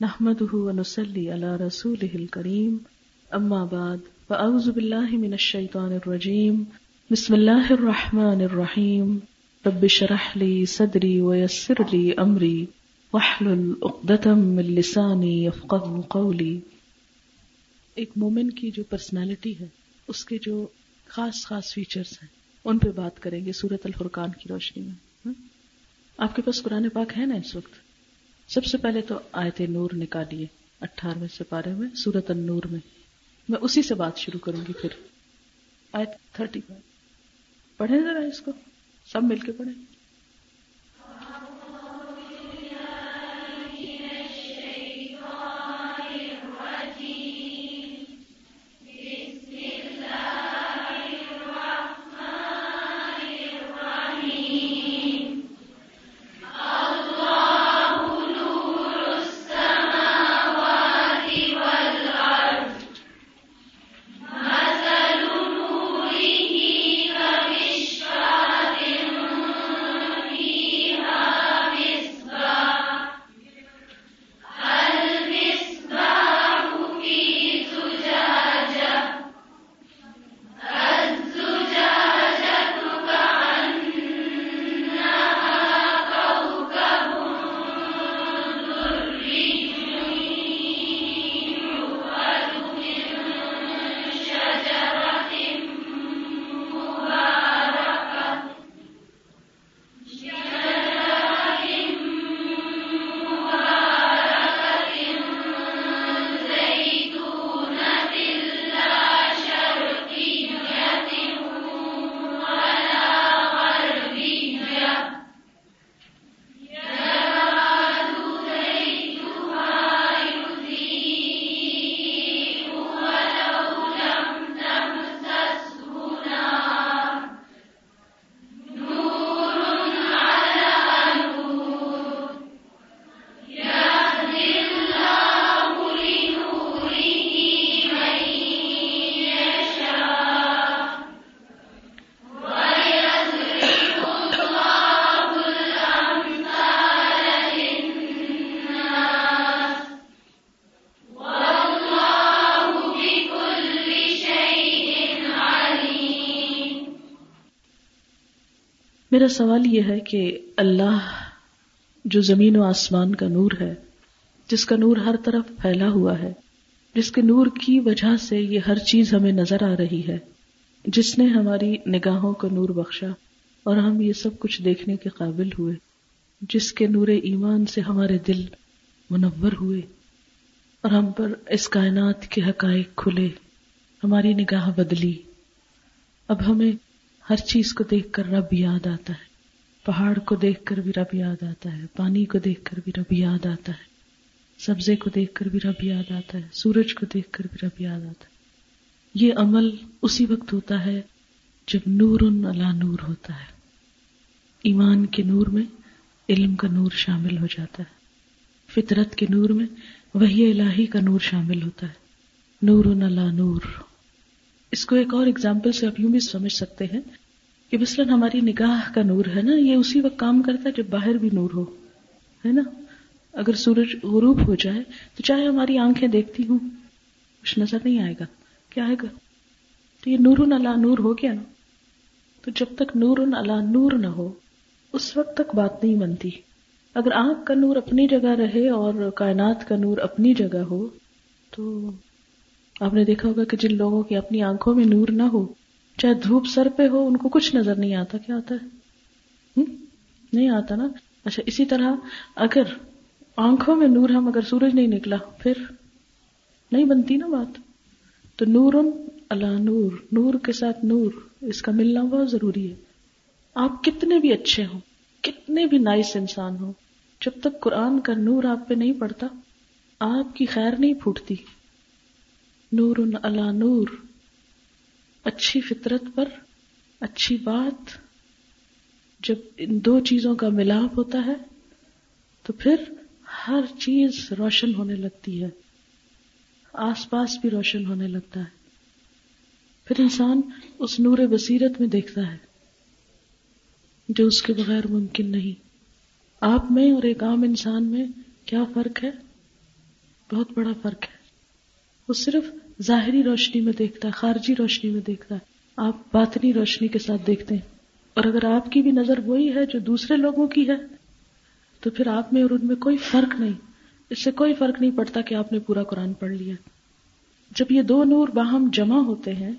نحمده ونسلي على رسوله الكريم. أما بعد، فأعوذ بالله من الشيطان الرجيم. بسم الله الرحمن الرحيم. رب اشرح لي صدري ويسر لي أمري. واحلل عقدة من لساني يفقهوا قولي. ایک مومن کی جو پرسنالٹی ہے، اس کے جو خاص خاص فیچرز ہیں، ان پہ بات کریں گے سورت الفرقان کی روشنی میں. آپ کے پاس قرآن پاک ہے نا اس وقت؟ سب سے پہلے تو آیت نور نکالیے، اٹھارہویں سپارے میں سورت النور میں۔ میں اسی سے بات شروع کروں گی پھر۔ آیت تھرٹی۔ پڑھیں ذرا اس کو۔ سب مل کے پڑھیں۔ میرا سوال یہ ہے کہ اللہ جو زمین و آسمان کا نور ہے، جس کا نور ہر طرف پھیلا ہوا ہے، جس کے نور کی وجہ سے یہ ہر چیز ہمیں نظر آ رہی ہے، جس نے ہماری نگاہوں کو نور بخشا اور ہم یہ سب کچھ دیکھنے کے قابل ہوئے، جس کے نور ایمان سے ہمارے دل منور ہوئے اور ہم پر اس کائنات کے حقائق کھلے، ہماری نگاہ بدلی۔ اب ہمیں ہر چیز کو دیکھ کر رب یاد آتا ہے۔ پہاڑ کو دیکھ کر بھی رب یاد آتا ہے۔ پانی کو دیکھ کر بھی رب یاد آتا ہے۔ سبزے کو دیکھ کر بھی رب یاد آتا ہے۔ سورج کو دیکھ کر بھی رب یاد آتا ہے۔ یہ عمل اسی وقت ہوتا ہے جب نور اللہ نور ہوتا ہے۔ ایمان کے نور میں علم کا نور شامل ہو جاتا ہے۔ فطرت کے نور میں وہی الہی کا نور شامل ہوتا ہے۔ نور اللہ نور۔ اس کو ایک اور اگزامپل سے آپ یوں بھی سمجھ سکتے ہیں کہ مثلاً ہماری نگاہ کا نور ہے نا، یہ اسی وقت کام کرتا ہے جب باہر بھی نور ہو، ہے نا؟ اگر سورج غروب ہو جائے تو چاہے ہماری آنکھیں دیکھتی ہوں، کچھ نظر نہیں آئے گا۔ کیا آئے گا؟ تو یہ نور اللہ نور ہو گیا نا؟ تو جب تک نور اللہ نور نہ ہو، اس وقت تک بات نہیں بنتی۔ اگر آنکھ کا نور اپنی جگہ رہے اور کائنات کا نور اپنی جگہ ہو، تو آپ نے دیکھا ہوگا کہ جن لوگوں کی اپنی آنکھوں میں نور نہ ہو، چاہے دھوپ سر پہ ہو، ان کو کچھ نظر نہیں آتا کیا آتا ہے؟ نہیں آتا نا؟ اچھا اسی طرح اگر آنکھوں میں نور، ہم اگر سورج نہیں نکلا، پھر نہیں بنتی نا بات؟ تو نور اللہ نور نور کے ساتھ نور، اس کا ملنا بہت ضروری ہے۔ آپ کتنے بھی اچھے ہوں، کتنے بھی نائس انسان ہوں، جب تک قرآن کا نور آپ پہ نہیں پڑتا، آپ کی خیر نہیں پھوٹتی۔ نور اللہ نور، اچھی فطرت پر اچھی بات۔ جب ان دو چیزوں کا ملاپ ہوتا ہے، تو پھر ہر چیز روشن ہونے لگتی ہے۔ آس پاس بھی روشن ہونے لگتا ہے۔ پھر انسان اس نور بصیرت میں دیکھتا ہے، جو اس کے بغیر ممکن نہیں۔ آپ میں اور ایک عام انسان میں کیا فرق ہے؟ بہت بڑا فرق ہے۔ وہ صرف ظاہری روشنی میں دیکھتا ہے، خارجی روشنی میں دیکھتا ہے۔ آپ باطنی روشنی کے ساتھ دیکھتے ہیں۔ اور اگر آپ کی بھی نظر وہی ہے جو دوسرے لوگوں کی ہے، تو پھر آپ میں اور ان میں کوئی فرق نہیں۔ اس سے کوئی فرق نہیں پڑتا کہ آپ نے پورا قرآن پڑھ لیا۔ جب یہ دو نور باہم جمع ہوتے ہیں،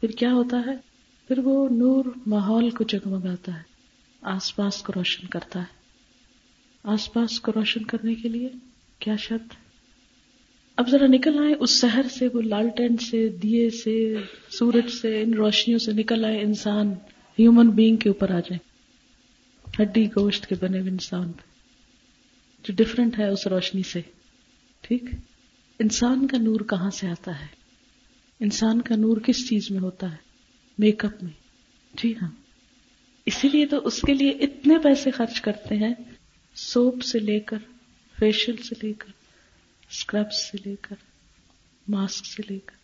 پھر کیا ہوتا ہے؟ پھر وہ نور ماحول کو جگمگاتا ہے۔ آس پاس کو روشن کرتا ہے۔ آس پاس کو روشن کرنے کے لیے کیا شرط؟ اب ذرا نکل آئے اس شہر سے، وہ لالٹین سے، دیے سے، سورج سے، ان روشنیوں سے نکل آئے انسان ہیومن بینگ کے اوپر آ جائیں۔ ہڈی گوشت کے بنے ہوئے انسان پہ جو ڈفرینٹ ہے اس روشنی سے۔ ٹھیک؟ انسان کا نور کہاں سے آتا ہے؟ انسان کا نور کس چیز میں ہوتا ہے؟ میک اپ میں۔ جی ہاں۔ اسی لیے تو اس کے لیے اتنے پیسے خرچ کرتے ہیں، سوپ سے لے کر فیشل سے لے کر اسکرب سے لے کر ماسک سے لے کر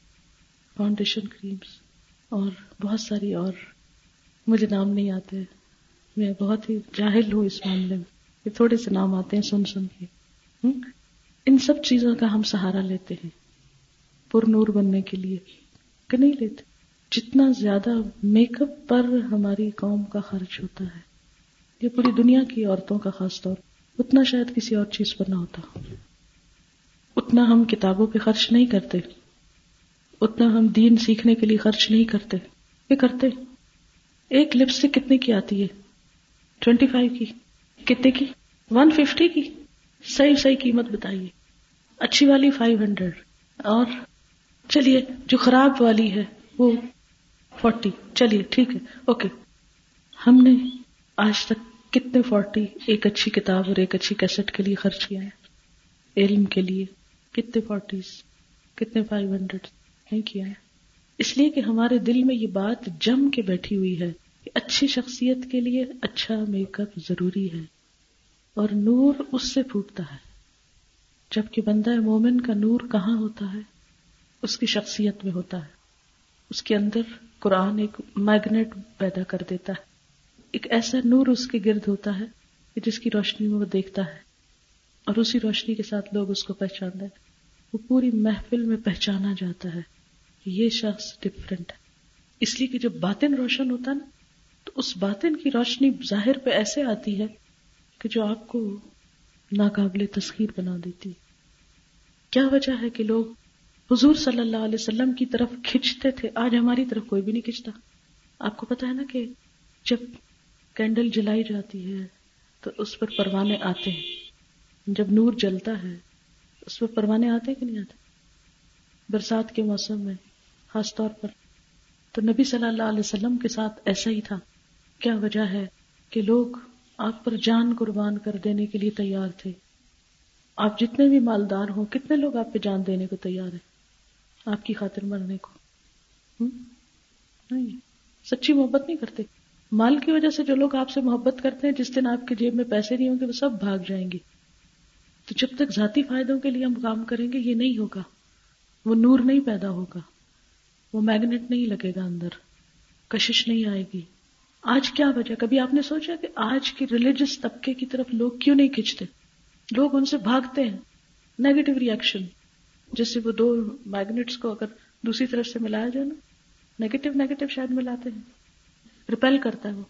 فاؤنڈیشن کریمس اور بہت ساری اور مجھے نام نہیں آتے میں بہت ہی جاہل ہوں اس معاملے میں یہ تھوڑے سے نام آتے ہیں سن سن کے۔ ان سب چیزوں کا ہم سہارا لیتے ہیں پر نور بننے کے لیے کہ نہیں لیتے۔ جتنا زیادہ میک اپ پر ہماری قوم کا خرچ ہوتا ہے، یہ پوری دنیا کی عورتوں کا خاص طور، اتنا شاید کسی اور چیز پر نہ ہوتا۔ اتنا ہم کتابوں پہ خرچ نہیں کرتے۔ اتنا ہم دین سیکھنے کے لیے خرچ نہیں کرتے۔ یہ کرتے۔ ایک لپسٹک کتنے کی آتی ہے؟ ٹوینٹی فائیو کی۔ کتنے کی؟ ون ففٹی کی۔ صحیح صحیح قیمت بتائیے۔ اچھی والی فائیو ہنڈریڈ۔ اور چلیے، جو خراب والی ہے، وہ فورٹی۔ چلیے، ٹھیک ہے۔ اوکے۔ ہم نے آج تک کتنے فورٹی، ایک اچھی کتاب اور ایک اچھی کیسٹ کے لیے خرچ کیا ہے؟ علم کے لیے۔ کتنے فورٹیز، کتنے فائیو ہنڈریڈ نہیں کیا ہے اس لیے کہ ہمارے دل میں یہ بات جم کے بیٹھی ہوئی ہے کہ اچھی شخصیت کے لیے اچھا میک اپ ضروری ہے اور نور اس سے پھوٹتا ہے۔ جبکہ بندہ مومن کا نور کہاں ہوتا ہے؟ اس کی شخصیت میں ہوتا ہے۔ اس کے اندر قرآن ایک میگنیٹ پیدا کر دیتا ہے۔ ایک ایسا نور اس کے گرد ہوتا ہے کہ جس کی روشنی میں وہ دیکھتا ہے اور اسی روشنی کے ساتھ لوگ اس کو پہچانتے ہیں۔ وہ پوری محفل میں پہچانا جاتا ہے کہ یہ شخص ڈفرینٹ ہے۔ اس لیے کہ جب باطن روشن ہوتا ہے نا، تو اس باطن کی روشنی ظاہر پہ ایسے آتی ہے کہ جو آپ کو ناقابل تسخیر بنا دیتی کیا وجہ ہے کہ لوگ حضور صلی اللہ علیہ وسلم کی طرف کھینچتے تھے؟ آج ہماری طرف کوئی بھی نہیں کھینچتا آپ کو پتا ہے نا کہ جب کینڈل جلائی جاتی ہے، تو اس پر پروانے آتے ہیں۔ جب نور جلتا ہے اس پر پروانے آتے کہ نہیں آتے؟ برسات کے موسم میں، خاص طور پر۔ تو نبی صلی اللہ علیہ وسلم کے ساتھ ایسا ہی تھا۔ کیا وجہ ہے کہ لوگ آپ پر جان قربان کر دینے کے لیے تیار تھے؟ آپ جتنے بھی مالدار ہوں، کتنے لوگ آپ پہ جان دینے کو تیار ہیں؟ آپ کی خاطر مرنے کو۔ نہیں، سچی محبت نہیں کرتے۔ مال کی وجہ سے جو لوگ آپ سے محبت کرتے ہیں، جس دن آپ کے جیب میں پیسے نہیں ہوں گے، وہ سب بھاگ جائیں گے۔ تو جب تک ذاتی فائدوں کے لیے ہم کام کریں گے، یہ نہیں ہوگا۔ وہ نور نہیں پیدا ہوگا۔ وہ میگنیٹ نہیں لگے گا اندر۔ کشش نہیں آئے گی۔ آج کیا وجہ؟ کبھی آپ نے سوچا کہ آج کی ریلیجس طبقے کی طرف لوگ کیوں نہیں کھینچتے؟ لوگ ان سے بھاگتے ہیں۔ نیگیٹو ریئیکشن جس سے وہ دو میگنیٹس کو اگر دوسری طرف سے ملایا جائے نا نیگیٹو نیگیٹو شاید ملاتے ہیں۔ ریپیل کرتا ہے وہ۔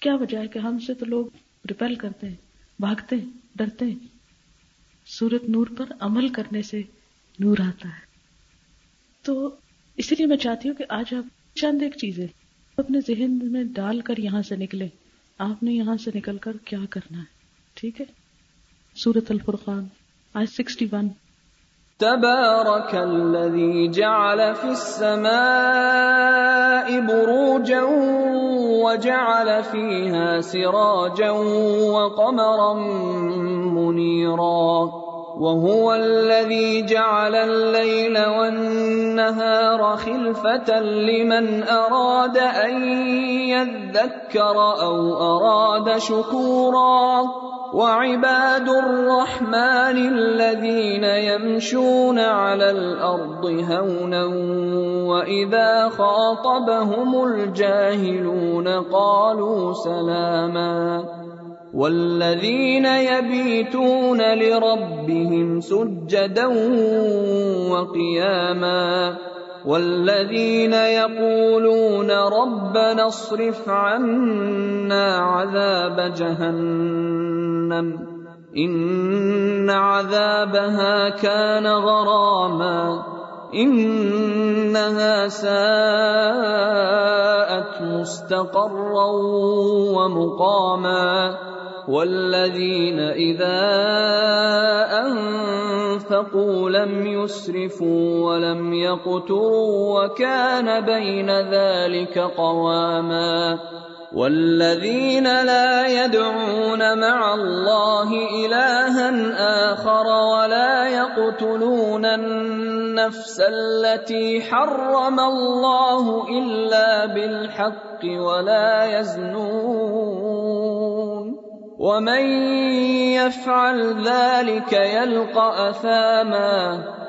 کیا وجہ ہے کہ ہم سے تو لوگ ریپیل کرتے ہیں، بھاگتے ہیں، ڈرتے ہیں؟ سورت نور پر عمل کرنے سے نور آتا ہے۔ تو اسی لیے میں چاہتی ہوں کہ آج آپ چند ایک چیزیں اپنے ذہن میں ڈال کر یہاں سے نکلے آپ نے یہاں سے نکل کر کیا کرنا ہے؟ ٹھیک ہے؟ سورت الفرقان آج سکسٹی ون۔ تبارك الذي جعل في السماء بروجا وجعل فيها سراجا وقمرا منيرا وهو الذي جعل الليل والنهار خلفة لمن أراد أن يذكر أو أراد شكورا وعباد الرحمن الذين يمشون على الأرض هونا وإذا خاطبهم الجاهلون قالوا سلاما والذين يبيتون لربهم سجدا وقياما والذين يقولون ربنا اصرف عنا عذاب جهنم جہنم ان عذابها كان غراما انها ساءت مستقرا ومقاما والذين اذا انفقوا لم يسرفوا ولم يقتروا وكان بين ذلك قواما والذين لا يدعون مع الله الها اخر ولا يقتلون النفس التي حرم الله الا بالحق ولا يزنون ومن يفعل ذلك يلقى اثاما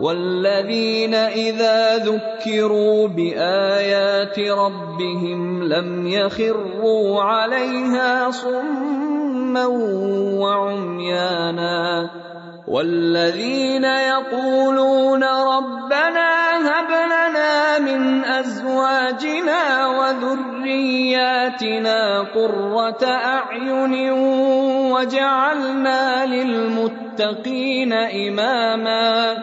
والذين اذا ذكروا بايات ربهم لم يخروا عليها صما وعميانا والذين يقولون ربنا هب لنا من ازواجنا وذرياتنا قره اعين وجعلنا للمتقين اماما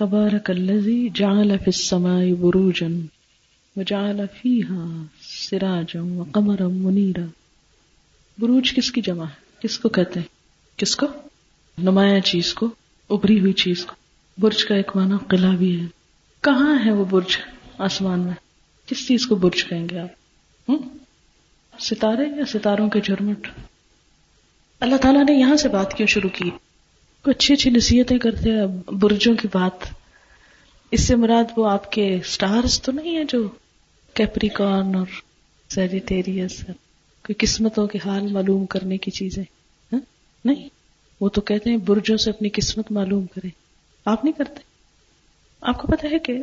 تبارك الذي جعل في السماء بروجا وجعل فيها سراجا وقمرا منيرا بروج کس کی جمع ہے؟ کس کو کہتے ہیں؟ کس کو؟ نمایاں چیز کو ابری ہوئی چیز کو۔ برج کا ایک معنی قلعہ بھی ہے۔ کہاں ہے وہ برج؟ آسمان میں۔ کس چیز کو برج کہیں گے آپ؟ ستارے یا ستاروں کے جھرمٹ؟ اللہ تعالیٰ نے یہاں سے بات کیوں شروع کی؟ اچھی اچھی نصیحتیں کرتے ہیں، برجوں کی بات۔ اس سے مراد وہ آپ کے سٹارز تو نہیں ہے جو کیپریکارن اور سیجیٹیریس کوئی قسمتوں کے حال معلوم کرنے کی چیزیں؟ ہاں؟ نہیں۔ وہ تو کہتے ہیں برجوں سے اپنی قسمت معلوم کریں۔ آپ نہیں کرتے؟ آپ کو پتا ہے کہ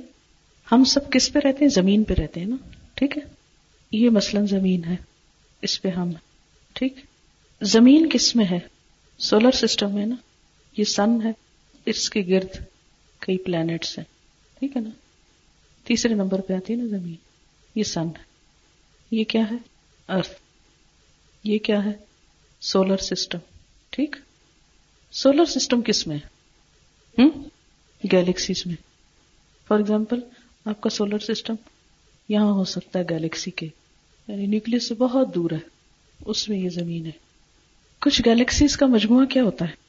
ہم سب کس پہ رہتے ہیں؟ زمین پہ رہتے ہیں نا؟ ٹھیک ہے؟ یہ مثلاً زمین ہے۔ اس پہ ہم ٹھیک؟ زمین کس میں ہے؟ سولر سسٹم میں نا؟ یہ سن ہے، اس کے گرد کئی پلانٹس ہیں، ٹھیک ہے نا؟ تیسرے نمبر پہ آتی ہے نا زمین، یہ سن ہے۔ یہ کیا ہے؟ ارتھ یہ کیا ہے؟ سولر سسٹم ٹھیک؟ سولر سسٹم کس میں؟ گیلیکسیز میں۔ فار ایگزامپل آپ کا سولر سسٹم یہاں ہو سکتا ہے گیلیکسی کے یعنی نیوکلس سے بہت دور ہے، اس میں یہ زمین ہے۔ کچھ گیلیکسیز کا مجموعہ کیا ہوتا ہے؟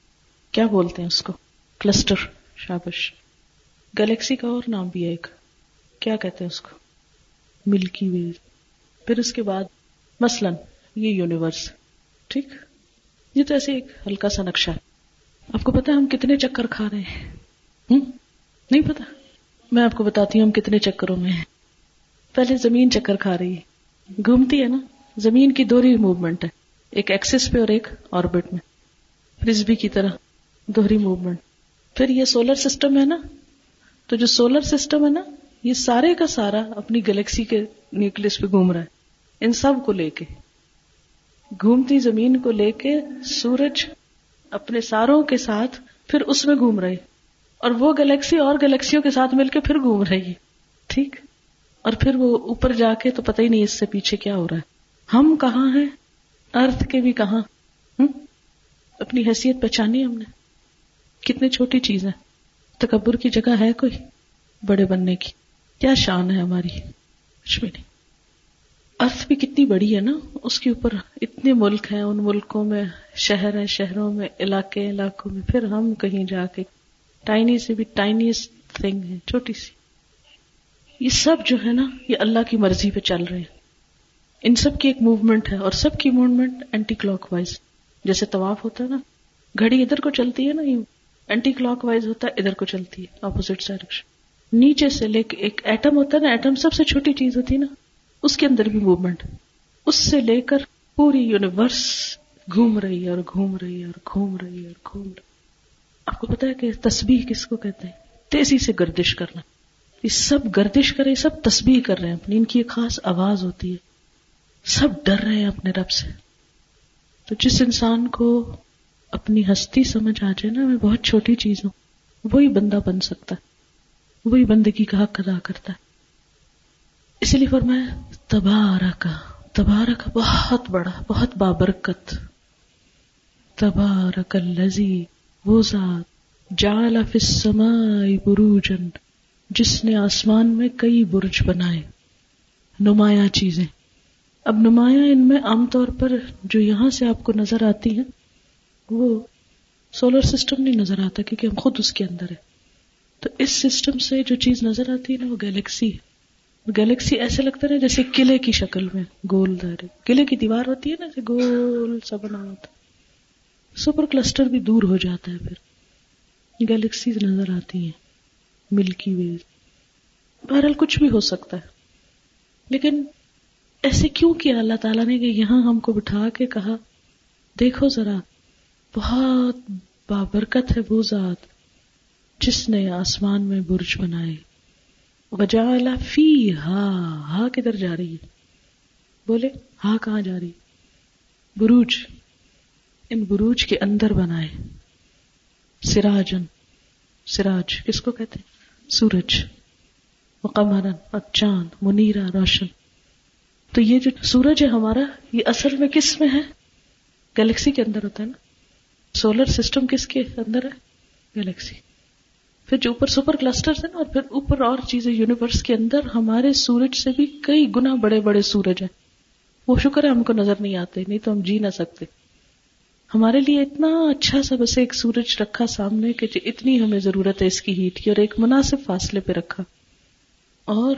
کیا بولتے ہیں اس کو؟ کلسٹر، شابش۔ گلیکسی کا اور نام بھی ہے ایک۔ کیا کہتے ہیں اس کو؟ ملکی وے پھر اس کے بعد مثلاً یہ یونیورس۔ ٹھیک؟ یہ تو ایسے ایک ہلکا سا نقشہ ہے۔ آپ کو پتا ہم کتنے چکر کھا رہے ہیں؟ نہیں پتا میں آپ کو بتاتی ہوں ہم کتنے چکروں میں ہیں۔ پہلے زمین چکر کھا رہی ہے۔ گھومتی ہے نا؟ زمین کی دوہری موومنٹ ہے۔ ایک ایکسس پہ اور ایک آربٹ میں۔ فرزبی کی طرح۔ دوہری موومنٹ۔ پھر یہ سولر سسٹم ہے نا؟ تو جو سولر سسٹم ہے نا، یہ سارے کا سارا اپنی گلیکسی کے نیوکلس پہ گھوم رہا ہے۔ ان سب کو لے کے۔ گھومتی زمین کو لے کے سورج اپنے ساروں کے ساتھ پھر اس میں گھوم رہے۔ اور وہ گلیکسی اور گلیکسیوں کے ساتھ مل کے پھر گھوم رہی ہے۔ ٹھیک؟ اور پھر وہ اوپر جا کے تو پتہ ہی نہیں اس سے پیچھے کیا ہو رہا ہے۔ ہم کہاں ہیں؟ ارتھ کے بھی کہاں؟ اپنی حیثیت پہچانی ہم نے۔ کتنی چھوٹی چیز ہے۔ تکبر کی جگہ ہے کوئی؟ بڑے بننے کی۔ کیا شان ہے ہماری۔ کچھ بھی نہیں۔ ارتھ بھی کتنی بڑی ہے نا۔ اس کے اوپر اتنے ملک ہیں۔ ان ملکوں میں شہر ہیں، شہروں میں علاقے علاقوں میں۔ پھر ہم کہیں جا کے۔ ٹائنی سے بھی ٹائنیسٹ تھنگ ہے، چھوٹی سی۔ یہ سب جو ہے نا، یہ اللہ کی مرضی پہ چل رہے ہیں۔ ان سب کی ایک موومنٹ ہے اور سب کی موومنٹ اینٹی کلاک وائز جیسے طواف ہوتا ہے نا، گھڑی ادھر کو چلتی ہے نا یہ اینٹی کلاک وائز ہوتا ہے، ادھر کو چلتی ہے اپوزٹ ڈائریکشن نیچے سے لے کے ایک ایٹم ہوتا ہے نا ایٹم سب سے چھوٹی چیز ہوتی ہے نا، اس کے اندر بھی موومنٹ اس سے لے کر پوری یونیورس گھوم رہی ہے اور گھوم رہی ہے اور گھوم رہی ہے اور گھوم رہی آپ کو پتا ہے کہ تسبیح کس کو کہتے ہیں؟ تیزی سے گردش کرنا۔ یہ سب گردش کرے، سب تسبیح کر رہے ہیں اپنی۔ ان کی ایک خاص آواز ہوتی ہے۔ سب ڈر رہے ہیں اپنے رب سے۔ تو جس انسان کو اپنی ہستی سمجھ آ جائے نا، میں بہت چھوٹی چیز ہوں۔ وہی بندہ بن سکتا ہے۔ وہی بندگی کا حق ادا کرتا ہے۔ اسی لیے فرمایا تبارہ کا تبارہ کا بہت بڑا، بہت بابرکت۔ تبارک الذی، وہ ذات، جعل فی السماء بروجن جس نے آسمان میں کئی برج بنائے۔ نمایاں چیزیں۔ اب نمایاں ان میں عام طور پر جو یہاں سے آپ کو نظر آتی ہیں وہ سولر سسٹم نہیں نظر آتا کیونکہ ہم خود اس کے اندر ہے تو اس سسٹم سے جو چیز نظر آتی ہے نا وہ گیلیکسی ہے۔ گیلیکسی ایسے لگتا ہے جیسے قلعے کی شکل میں گول دار قلعے کی دیوار ہوتی ہے نا جیسے گول سا بنا ہوتا سپر کلسٹر بھی دور ہو جاتا ہے پھر۔ گیلیکسی نظر آتی ہیں۔ ملکی ویز بہرحال کچھ بھی ہو سکتا ہے۔ لیکن ایسے کیوں کیا اللہ تعالیٰ نے کہ یہاں ہم کو بٹھا کے کہا، دیکھو ذرا بہت بابرکت ہے وہ ذات جس نے آسمان میں برج بنائے۔ وجا فی ہا ہا کدھر جا رہی ہے؟ بولے، ہا کہاں جا رہی؟ بروج، ان بروج کے اندر بنائے۔ سراجن، سراج، کس کو کہتے سورج مقمرن اور چاند، منیرا، روشن۔ تو یہ جو سورج ہے ہمارا، یہ اصل میں کس میں ہے؟ گلیکسی کے اندر ہوتا ہے نا۔ سولر سسٹم کس کے اندر ہے؟ گلیکسی. پھر جو اوپر سپر کلسٹر ہے نا، اور پھر اوپر اور چیزیں یونیورس کے اندر، ہمارے سورج سے بھی کئی گنا بڑے بڑے سورج ہیں۔ وہ شکر ہے ہم کو نظر نہیں آتے، نہیں تو ہم جی نہ سکتے۔ ہمارے لیے اتنا اچھا سا بس ایک سورج رکھا سامنے کہ اتنی ہمیں ضرورت ہے اس کی ہیٹ کی، اور ایک مناسب فاصلے پہ رکھا۔ اور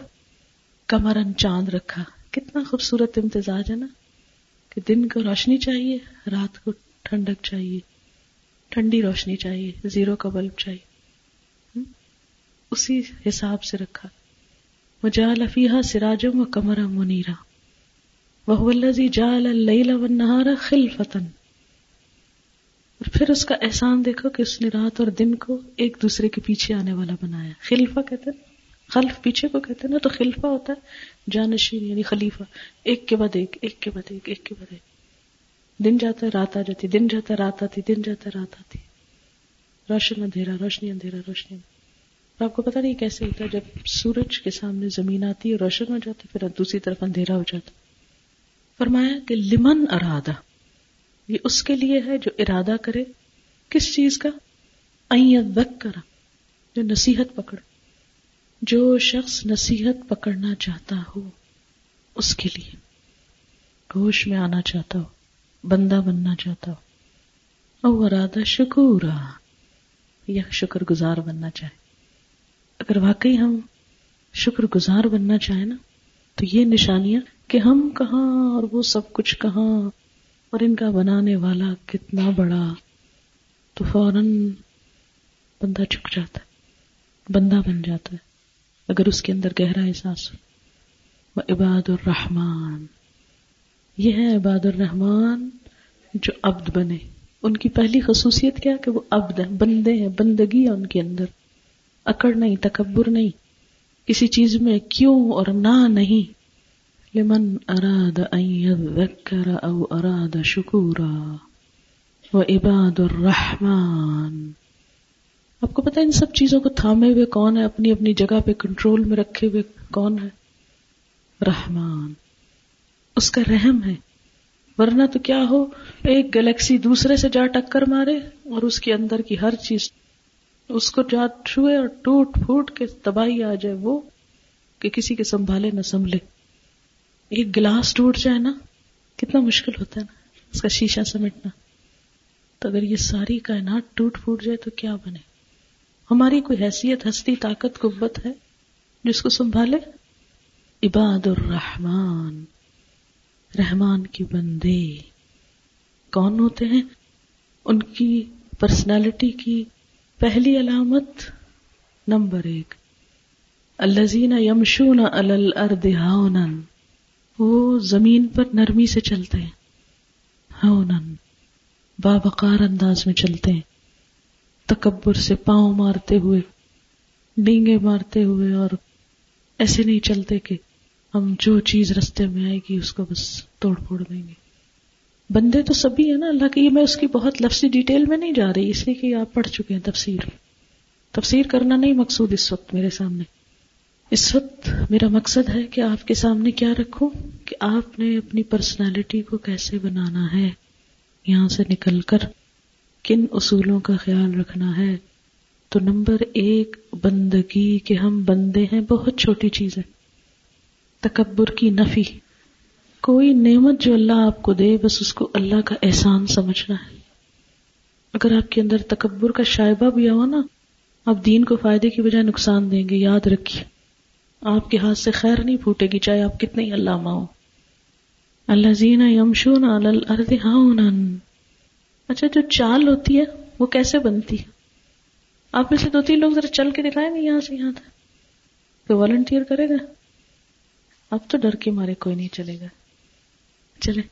کمرن چاند رکھا۔ کتنا خوبصورت امتزاج ہے نا کہ دن کو روشنی چاہیے، رات کو ٹھنڈک چاہیے۔ ٹھنڈی روشنی چاہیے، زیرو کا بلب چاہیے۔ اسی حساب سے رکھا۔ جا لفیحا سراجم و کمرا منیرا۔ وہ جال ونہارا خل فتن اور پھر اس کا احسان دیکھو کہ اس نے رات اور دن کو ایک دوسرے کے پیچھے آنے والا بنایا۔ خلفا کہتے ہیں۔ خلف پیچھے کو کہتے ہیں نا، تو خلفا ہوتا ہے، جانشین یعنی خلیفہ۔ ایک کے بعد ایک ایک کے بعد ایک ایک کے بعد ایک۔ دن جاتا رات آ جاتی دن جاتا رات آتی دن جاتا رات آتی روشن اندھیرا، روشنی اندھیرا، روشنی اور آپ کو پتا نہیں کیسے ہوتا ہے، جب سورج کے سامنے زمین آتی ہے، روشن ہو جاتی پھر دوسری طرف اندھیرا ہو جاتا فرمایا کہ لمن ارادہ، یہ اس کے لیے ہے جو ارادہ کرے۔ کس چیز کا؟ کرا جو نصیحت پکڑ۔ جو شخص نصیحت پکڑنا چاہتا ہو، اس کے لیے۔ ہوش میں آنا چاہتا ہو۔ بندہ بننا چاہتا ہو اور ارادہ شکور یا شکر گزار بننا چاہے۔ اگر واقعی ہم شکر گزار بننا چاہیں نا، تو یہ نشانیاں کہ ہم کہاں اور وہ سب کچھ کہاں اور ان کا بنانے والا کتنا بڑا تو فوراً بندہ چک جاتا ہے، بندہ بن جاتا ہے۔ اگر اس کے اندر گہرا احساس ہو عباد الرحمان یہ ہے عباد الرحمان جو عبد بنے۔ ان کی پہلی خصوصیت کیا کہ وہ عبد ہے بندے ہیں، بندگی ہے ان کے اندر۔ اکڑ نہیں، تکبر نہیں۔ کسی چیز میں کیوں اور نہ نہیں۔ لمن اراد ان او اراد شکورا۔ و عباد الرحمان آپ کو پتا ان سب چیزوں کو تھامے ہوئے کون ہے؟ اپنی اپنی جگہ پہ کنٹرول میں رکھے ہوئے کون ہے؟ رحمان۔ اس کا رحم ہے۔ ورنہ تو کیا ہو، ایک گلیکسی دوسرے سے جا ٹکر مارے اور اس کے اندر کی ہر چیز، اس کو جا چھوئے اور ٹوٹ پھوٹ کے تباہی آ جائے وہ کہ کسی کے سنبھالے نہ سنبھلے۔ ایک گلاس ٹوٹ جائے نا، کتنا مشکل ہوتا ہے نا، اس کا شیشہ سمیٹنا۔ تو اگر یہ ساری کائنات ٹوٹ پھوٹ جائے تو کیا بنے؟ ہماری کوئی حیثیت، ہستی، طاقت، قوت ہے جس کو سنبھالے؟ عباد الرحمان رحمان کی بندے کون ہوتے ہیں؟ ان کی پرسنالٹی کی پہلی علامت نمبر ایک. الزین یمشون الارض ہاؤنن وہ زمین پر نرمی سے چلتے ہیں. ہاؤنن بابقار انداز میں چلتے ہیں. تکبر سے پاؤں مارتے ہوئے، ڈینگے مارتے ہوئے اور ایسے نہیں چلتے کہ ہم جو چیز رستے میں آئے گی، اس کو بس توڑ پھوڑ دیں گے۔ بندے تو سبھی ہیں نا، اللہ کے یہ میں اس کی بہت لفظی ڈیٹیل میں نہیں جا رہی، اس لیے کہ آپ پڑھ چکے ہیں تفسیر۔ تفسیر کرنا نہیں مقصود اس وقت میرے سامنے۔ اس وقت میرا مقصد ہے کہ آپ کے سامنے کیا رکھوں، کہ آپ نے اپنی پرسنالٹی کو کیسے بنانا ہے، یہاں سے نکل کر کن اصولوں کا خیال رکھنا ہے۔ تو نمبر ایک، بندگی، کہ ہم بندے ہیں، بہت چھوٹی چیز ہے۔ تکبر کی نفی۔ کوئی نعمت جو اللہ آپ کو دے، بس اس کو اللہ کا احسان سمجھنا ہے۔ اگر آپ کے اندر تکبر کا شائبہ بھی ہوا نا، آپ دین کو فائدے کی بجائے نقصان دیں گے، یاد رکھیے۔ آپ کے ہاتھ سے خیر نہیں پھوٹے گی، چاہے آپ کتنے ہی اللہ ماؤ اللہ زین یمشون الارض ہاؤنن اچھا جو چال ہوتی ہے، وہ کیسے بنتی؟ ہے آپ میں سے دو تین لوگ ذرا چل کے دکھائیں گے یہاں سے یہاں تک۔ کوئی والنٹیئر کرے گا؟ اب تو ڈر کے مارے کوئی نہیں چلے گا۔ چلے۔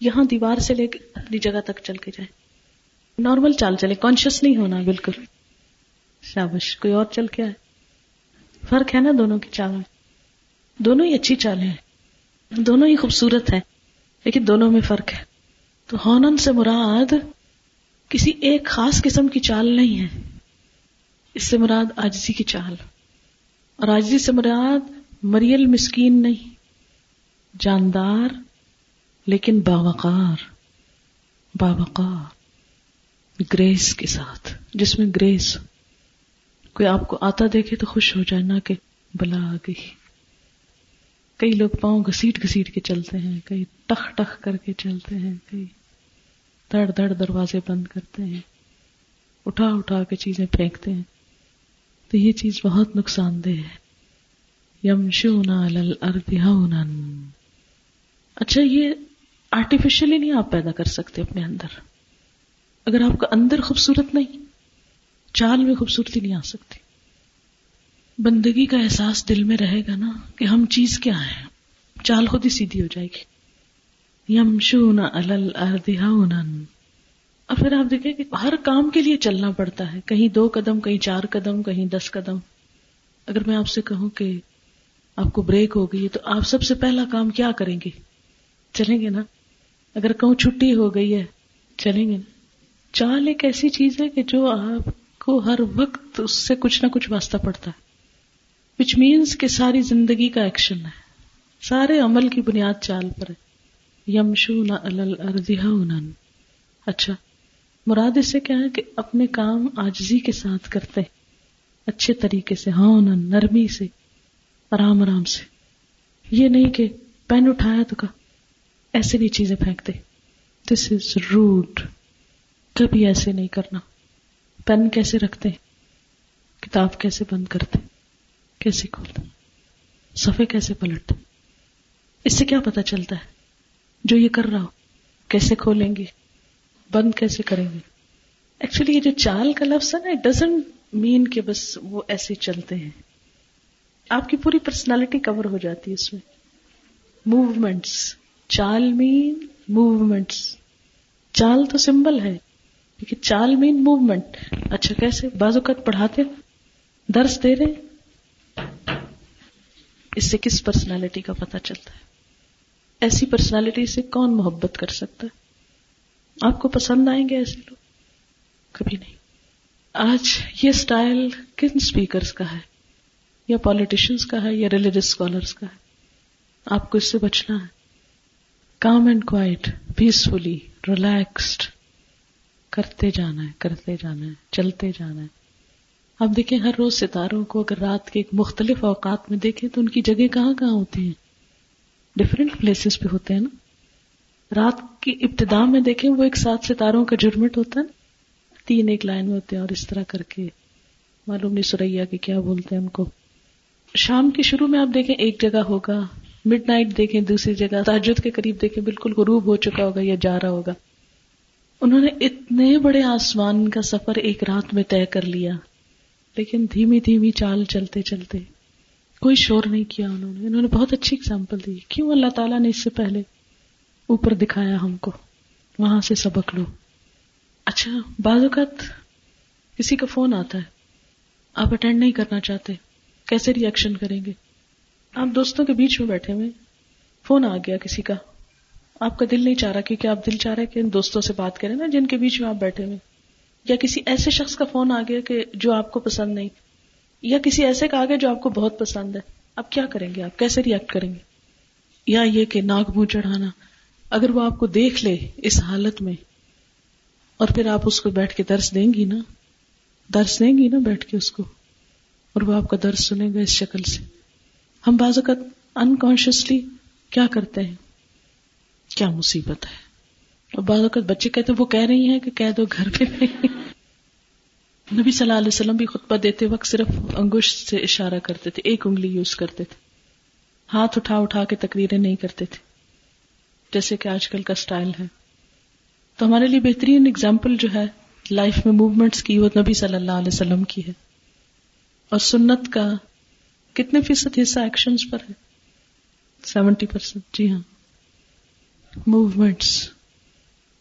یہاں دیوار سے لے کے اپنی جگہ تک چل کے جائے نارمل چال چلے۔ کانشیس نہیں ہونا، بالکل۔ شابش کوئی اور چل کے آئے۔ فرق ہے نا دونوں کی چال میں۔ دونوں ہی اچھی چالیں ہیں۔ دونوں ہی خوبصورت ہیں۔ لیکن دونوں میں فرق ہے۔ تو ہونن سے مراد کسی ایک خاص قسم کی چال نہیں ہے۔ اس سے مراد آجزی کی چال۔ اور آجزی سے مراد مریل مسکین نہیں، جاندار، لیکن باوقار باوقار، گریس کے ساتھ، جس میں گریس، کوئی آپ کو آتا دیکھے تو خوش ہو جائے، نہ کہ بلا آ گئی۔ کئی لوگ پاؤں گھسیٹ گھسیٹ کے چلتے ہیں، کئی ٹخ ٹخ کر کے چلتے ہیں، کئی دڑ دڑ دروازے بند کرتے ہیں، اٹھا اٹھا کے چیزیں پھینکتے ہیں۔ تو یہ چیز بہت نقصان دہ ہے۔ یمشون اچھا یہ آرٹیفیشلی نہیں آپ پیدا کر سکتے اپنے اندر۔ اگر آپ کا اندر خوبصورت نہیں، چال میں خوبصورتی نہیں آ سکتی۔ بندگی کا احساس دل میں رہے گا نا کہ ہم چیز کیا ہے چال خود ہی سیدھی ہو جائے گی۔ یم شو اور پھر آپ دیکھیں کہ ہر کام کے لیے چلنا پڑتا ہے۔ کہیں دو قدم، کہیں چار قدم، کہیں دس قدم۔ اگر میں آپ سے کہوں کہ آپ کو بریک ہو گئی تو آپ سب سے پہلا کام کیا کریں گے؟ چلیں گے نا؟ اگر کہوں چھٹی ہو گئی ہے، چلیں گے نا؟ چال ایک ایسی چیز ہے کہ جو آپ کو ہر وقت اس سے کچھ نہ کچھ واسطہ پڑتا ہے۔ وچ مینس کہ ساری زندگی کا ایکشن ہے۔ سارے عمل کی بنیاد چال پر ہے۔ یمشو نہ اچھا مراد اس سے کیا ہے کہ اپنے کام آجزی کے ساتھ کرتے اچھے طریقے سے ہاں نرمی سے۔ آرام آرام سے۔ یہ نہیں کہ پین اٹھایا تو کا ایسے نہیں چیزیں پھینکتے۔ دس از روڈ کبھی ایسے نہیں کرنا۔ پین کیسے رکھتے کتاب کیسے بند کرتے کیسے کھولتے صفے کیسے پلٹتے اس سے کیا پتا چلتا ہے؟ جو یہ کر رہا ہو، کیسے کھولیں گے؟ بند کیسے کریں گے؟ ایکچولی یہ جو چال کا لفظ ہے نا اٹ ڈزنٹ مین کہ بس وہ ایسے چلتے ہیں۔ آپ کی پوری پرسنالٹی کور ہو جاتی ہے اس میں. موومینٹس چال مین موومینٹس چال تو سمبل ہے، لیکن چال مین موومنٹ اچھا کیسے؟ بعض اوقات پڑھاتے درس دے رہے اس سے کس پرسنالٹی کا پتا چلتا ہے؟ ایسی پرسنالٹی سے کون محبت کر سکتا ہے؟ آپ کو پسند آئیں گے ایسے لوگ؟ کبھی نہیں۔ آج یہ اسٹائل کن اسپیکرس کا ہے؟ یا پالیٹیشنس کا ہے یا ریلیجس اسکالرس کا ہے. آپ کو اس سے بچنا ہے. Calm and quiet peacefully relaxed کرتے جانا ہے، کرتے جانا ہے، چلتے جانا ہے. آپ دیکھیں ہر روز ستاروں کو اگر رات کے ایک مختلف اوقات میں دیکھیں تو ان کی جگہ کہاں کہاں ہوتی ہیں؟ ڈفرینٹ پلیسز پہ ہوتے ہیں نا. رات کی ابتدا میں دیکھیں وہ ایک ساتھ ستاروں کا جرمٹ ہوتا ہے نا. تین ایک لائن میں ہوتے ہیں اور اس طرح کر کے. معلوم نہیں سریا کے کیا بولتے ہیں ان کو. شام کے شروع میں آپ دیکھیں ایک جگہ ہوگا مڈ نائٹ دیکھیں دوسری جگہ تاجد کے قریب دیکھیں بالکل غروب ہو چکا ہوگا یا جا رہا ہوگا۔ انہوں نے اتنے بڑے آسمان کا سفر ایک رات میں طے کر لیا، لیکن دھیمی دھیمی چال چلتے چلتے کوئی شور نہیں کیا انہوں نے۔ انہوں نے بہت اچھی اگزامپل دی۔ کیوں اللہ تعالیٰ نے اس سے پہلے اوپر دکھایا ہم کو؟ وہاں سے سبق لو۔ اچھا بعض اوقات کسی کا فون آتا ہے، آپ اٹینڈ نہیں کرنا چاہتے۔ کیسے ریئیکشن کریں گے؟ آپ دوستوں کے بیچ میں بیٹھے ہوئے فون آ گیا کسی کا۔ آپ کا دل نہیں چاہ رہا کیونکہ آپ دل چاہ رہے کہ ان دوستوں سے بات کریں نا، جن کے بیچ میں آپ بیٹھے ہوئے یا کسی ایسے شخص کا فون آ گیا کہ جو آپ کو پسند نہیں۔ یا کسی ایسے کا آ گیا جو آپ کو بہت پسند ہے۔ آپ کیا کریں گے آپ؟ کیسے ریئیکٹ کریں گے؟ یا یہ کہ ناک منہ چڑھانا۔ اگر وہ آپ کو دیکھ لے اس حالت میں، اور پھر آپ اس کو بیٹھ کے درس دیں گی نا؟ درس دیں گی نا بیٹھ کے اس کو؟ اور وہ آپ کا درس سنے گا اس شکل سے۔ ہم بعض اوقات انکانشیسلی کیا کرتے ہیں؟ کیا مصیبت ہے؟ اور بعض اوقات بچے کہتے ہیں، وہ کہہ رہی ہیں کہ کہہ دو گھر پہ نبی صلی اللہ علیہ وسلم بھی خطبہ دیتے وقت صرف انگوش سے اشارہ کرتے تھے، ایک انگلی یوز کرتے تھے۔ ہاتھ اٹھا اٹھا کے تقریریں نہیں کرتے تھے۔ جیسے کہ آج کل کا سٹائل ہے۔ تو ہمارے لیے بہترین اگزامپل جو ہے لائف میں موومنٹس کی وہ نبی صلی اللہ علیہ وسلم کی ہے۔ اور سنت کا کتنے فیصد حصہ ایکشن پر ہے؟ سیونٹی پرسینٹ جی ہاں۔ موومنٹس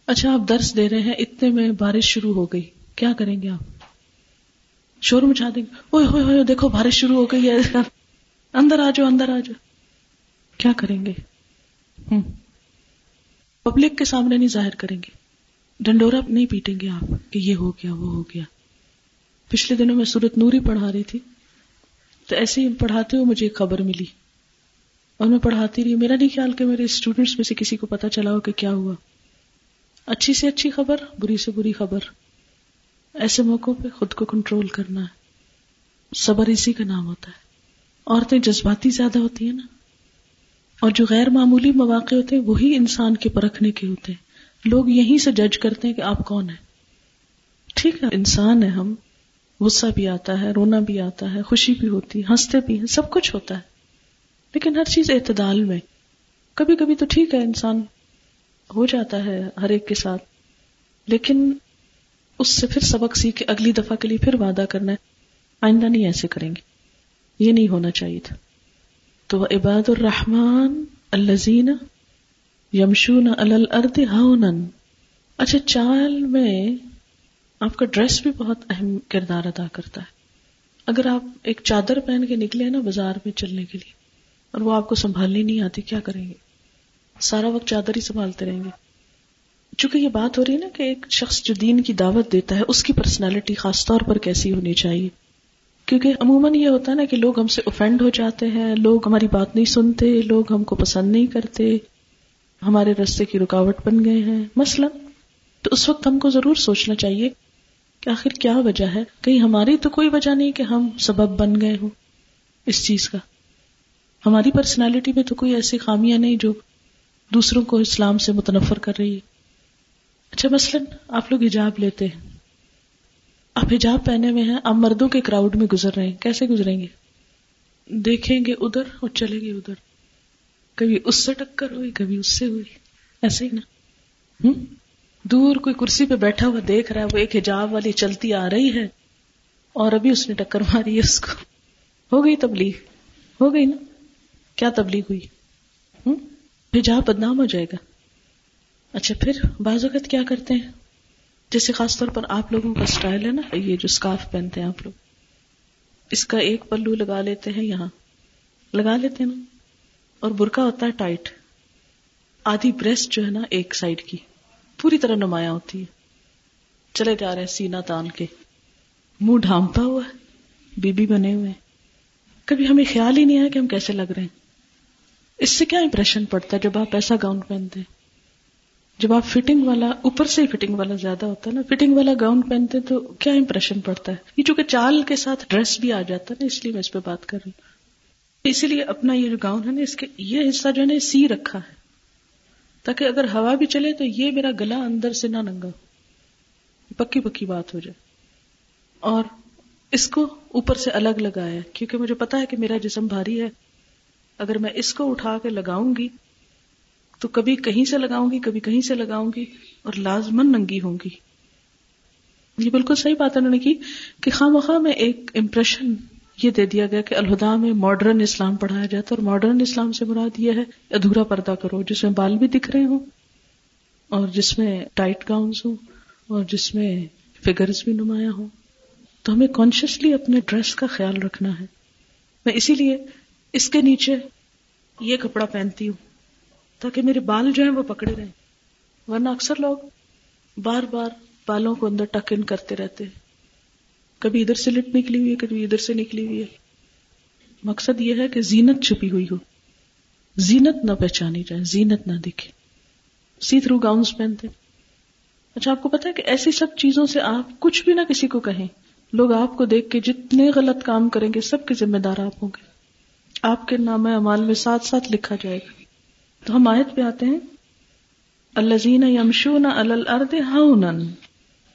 اچھا آپ درس دے رہے ہیں، اتنے میں بارش شروع ہو گئی۔ کیا کریں گے آپ؟ شور مچا دیں گے۔ اوے ہوئے ہوئے دیکھو، بارش شروع ہو گئی ہے۔ اندر آ جاؤ اندر آ جاؤ کیا کریں گے؟ پبلک کے سامنے نہیں ظاہر کریں گے۔ ڈنڈورا نہیں پیٹیں گے آپ کہ یہ ہو گیا، وہ ہو گیا۔ پچھلے دنوں میں سورت نوری پڑھا رہی تھی تو ایسے ہی پڑھاتے ہوئے مجھے ایک خبر ملی اور میں پڑھاتی رہی۔ میرا نہیں خیال کہ میرے اسٹوڈینٹس میں سے کسی کو پتا چلا ہو کہ کیا ہوا۔ اچھی سے اچھی خبر، بری سے بری خبر۔ ایسے موقعوں پہ خود کو کنٹرول کرنا ہے۔ صبر اسی کا نام ہوتا ہے۔ عورتیں جذباتی زیادہ ہوتی ہیں نا۔ اور جو غیر معمولی مواقع ہوتے ہیں، وہی انسان کے پرکھنے کے ہوتے ہیں۔ لوگ یہیں سے جج کرتے ہیں کہ آپ کون ہیں۔ ٹھیک ہے، انسان ہے ہم۔ غصہ بھی آتا ہے، رونا بھی آتا ہے، خوشی بھی ہوتی ہے ہنستے بھی ہیں، سب کچھ ہوتا ہے۔ لیکن ہر چیز اعتدال میں۔ کبھی کبھی تو ٹھیک ہے، انسان ہو جاتا ہے ہر ایک کے ساتھ۔ لیکن اس سے پھر سبق سیکھ کے اگلی دفعہ کے لیے پھر وعدہ کرنا ہے۔ آئندہ نہیں ایسے کریں گے۔ یہ نہیں ہونا چاہیے تھا۔ تو وہ عباد الرحمان الزین یمشون الارض ہاؤنن اچھا چال میں آپ کا ڈریس بھی بہت اہم کردار ادا کرتا ہے۔ اگر آپ ایک چادر پہن کے نکلے نا بازار میں چلنے کے لیے، اور وہ آپ کو سنبھالنی نہیں آتی، کیا کریں گے؟ سارا وقت چادر ہی سنبھالتے رہیں گے۔ چونکہ یہ بات ہو رہی ہے نا کہ ایک شخص جو دین کی دعوت دیتا ہے، اس کی پرسنالٹی خاص طور پر کیسی ہونی چاہیے؟ کیونکہ عموماً یہ ہوتا ہے نا کہ لوگ ہم سے اوفینڈ ہو جاتے ہیں، لوگ ہماری بات نہیں سنتے، لوگ ہم کو پسند نہیں کرتے، ہمارے رستے کی رکاوٹ بن گئے ہیں۔ مثلا تو اس وقت ہم کو ضرور سوچنا چاہیے کہ آخر کیا وجہ ہے؟ کہیں ہماری تو کوئی وجہ نہیں کہ ہم سبب بن گئے ہوں اس چیز کا۔ ہماری پرسنالٹی میں تو کوئی ایسی خامیاں نہیں جو دوسروں کو اسلام سے متنفر کر رہی ہے۔ اچھا مثلاً آپ لوگ حجاب لیتے ہیں۔ آپ حجاب پہنے ہوئے ہیں، آپ مردوں کے کراؤڈ میں گزر رہے ہیں۔ کیسے گزریں گے؟ دیکھیں گے ادھر اور چلیں گے ادھر۔ کبھی اس سے ٹکر ہوئی، کبھی اس سے ہوئی۔ ایسے ہی نا۔ دور کوئی کرسی پہ بیٹھا ہوا دیکھ رہا ہے، وہ ایک حجاب والی چلتی آ رہی ہے۔ اور ابھی اس نے ٹکر ماری ہے اس کو۔ ہو گئی تبلیغ۔ ہو گئی نا۔ کیا تبلیغ ہوئی؟ حجاب بدنام ہو جائے گا۔ اچھا پھر بعض اوقات کیا کرتے ہیں؟ جیسے خاص طور پر آپ لوگوں کا اسٹائل ہے نا، یہ جو اسکارف پہنتے ہیں آپ لوگ۔ اس کا ایک پلو لگا لیتے ہیں یہاں۔ لگا لیتے ہیں نا۔ اور برقع ہوتا ہے ٹائٹ۔ آدھی بریسٹ جو ہے نا، ایک سائڈ کی۔ پوری طرح نمایاں ہوتی ہے۔ چلے جا رہے ہیں سینا تان کے۔ منہ ڈھانپا ہوا ہے بی بی بنے ہوئے کبھی ہمیں خیال ہی نہیں آیا کہ ہم کیسے لگ رہے ہیں۔ اس سے کیا امپریشن پڑتا ہے جب آپ ایسا گاؤن پہنتے ہیں؟ جب آپ فٹنگ والا، اوپر سے ہی فٹنگ والا زیادہ ہوتا ہے نا فٹنگ والا گاؤن پہنتے تو کیا امپریشن پڑتا ہے؟ یہ چونکہ چال کے ساتھ ڈریس بھی آ جاتا ہے نا، اس لیے میں اس پہ بات کر رہی ہوں۔ اسی لیے اپنا یہ جو گاؤن ہے نا، اس کے یہ حصہ جو ہے نا سی رکھا ہے۔ تاکہ اگر ہوا بھی چلے تو یہ میرا گلا اندر سے نہ ننگا پکی پکی بات ہو جائے۔ اور اس کو اوپر سے الگ لگایا، کیونکہ مجھے پتا ہے کہ میرا جسم بھاری ہے۔ اگر میں اس کو اٹھا کے لگاؤں گی، تو کبھی کہیں سے لگاؤں گی، کبھی کہیں سے لگاؤں گی، اور لازمن ننگی ہوں گی۔ یہ بالکل صحیح بات انہوں نے کی کہ خواہ مخواہ میں ایک امپریشن یہ دے دیا گیا کہ الہدا میں ماڈرن اسلام پڑھایا جاتا ہے اور ماڈرن اسلام سے مراد یہ ہے ادھورا پردہ کرو، جس میں بال بھی دکھ رہے ہوں اور جس میں ٹائٹ گاؤنس ہوں اور جس میں فگرز بھی نمایاں ہوں۔ تو ہمیں کانشیسلی اپنے ڈریس کا خیال رکھنا ہے۔ میں اسی لیے اس کے نیچے یہ کپڑا پہنتی ہوں تاکہ میرے بال جو ہیں وہ پکڑے رہیں۔ ورنہ اکثر لوگ بار بار بالوں کو اندر ٹک ان کرتے رہتے ہیں۔ کبھی ادھر سے لٹ نکلی ہوئی ہے، کبھی ادھر سے نکلی ہوئی ہے۔ مقصد یہ ہے کہ زینت چھپی ہوئی ہو۔ زینت نہ پہچانی جائے، زینت نہ دکھے سی تھرو گاؤنس پہنتے۔ اچھا آپ کو پتا ہے کہ ایسی سب چیزوں سے آپ کچھ بھی نہ کسی کو کہیں۔ لوگ آپ کو دیکھ کے جتنے غلط کام کریں گے، سب کے ذمہ دار آپ ہوں گے۔ آپ کے نام امال میں ساتھ ساتھ لکھا جائے گا۔ تو ہم آیت پہ آتے ہیں۔ اللہ زین یمشون الارض ہاؤنن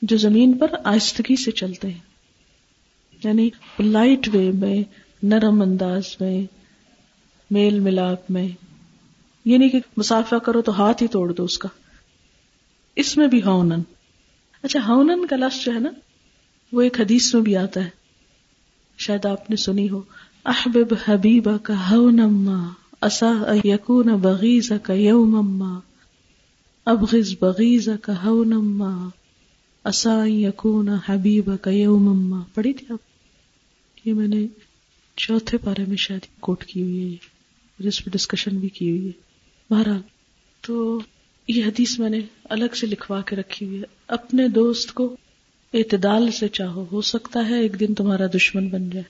جو زمین پر آہستگی سے چلتے ہیں۔ یعنی لائٹ وے میں، نرم انداز میں، میل ملاپ میں۔ یہ نہیں کہ مسافہ کرو تو ہاتھ ہی توڑ دو اس کا۔ اس میں بھی ہاؤنن اچھا ہاؤنن کا لفظ جو ہے نا، وہ ایک حدیث میں بھی آتا ہے۔ شاید آپ نے سنی ہو۔ احبب حبیبہ کا ہونما اصا یقون بغیز کا یوم ابغز بغیز کا ہونما اصا یقون حبیب کا یوم پڑھی تھی آپ؟ یہ میں نے چوتھے پارے میں شاید کوٹ کی ہوئی ہے جس پہ ڈسکشن بھی کی ہوئی ہے۔ بہرحال، تو یہ حدیث میں نے الگ سے لکھوا کے رکھی ہوئی ہے۔ اپنے دوست کو اعتدال سے چاہو، ہو سکتا ہے ایک دن تمہارا دشمن بن جائے۔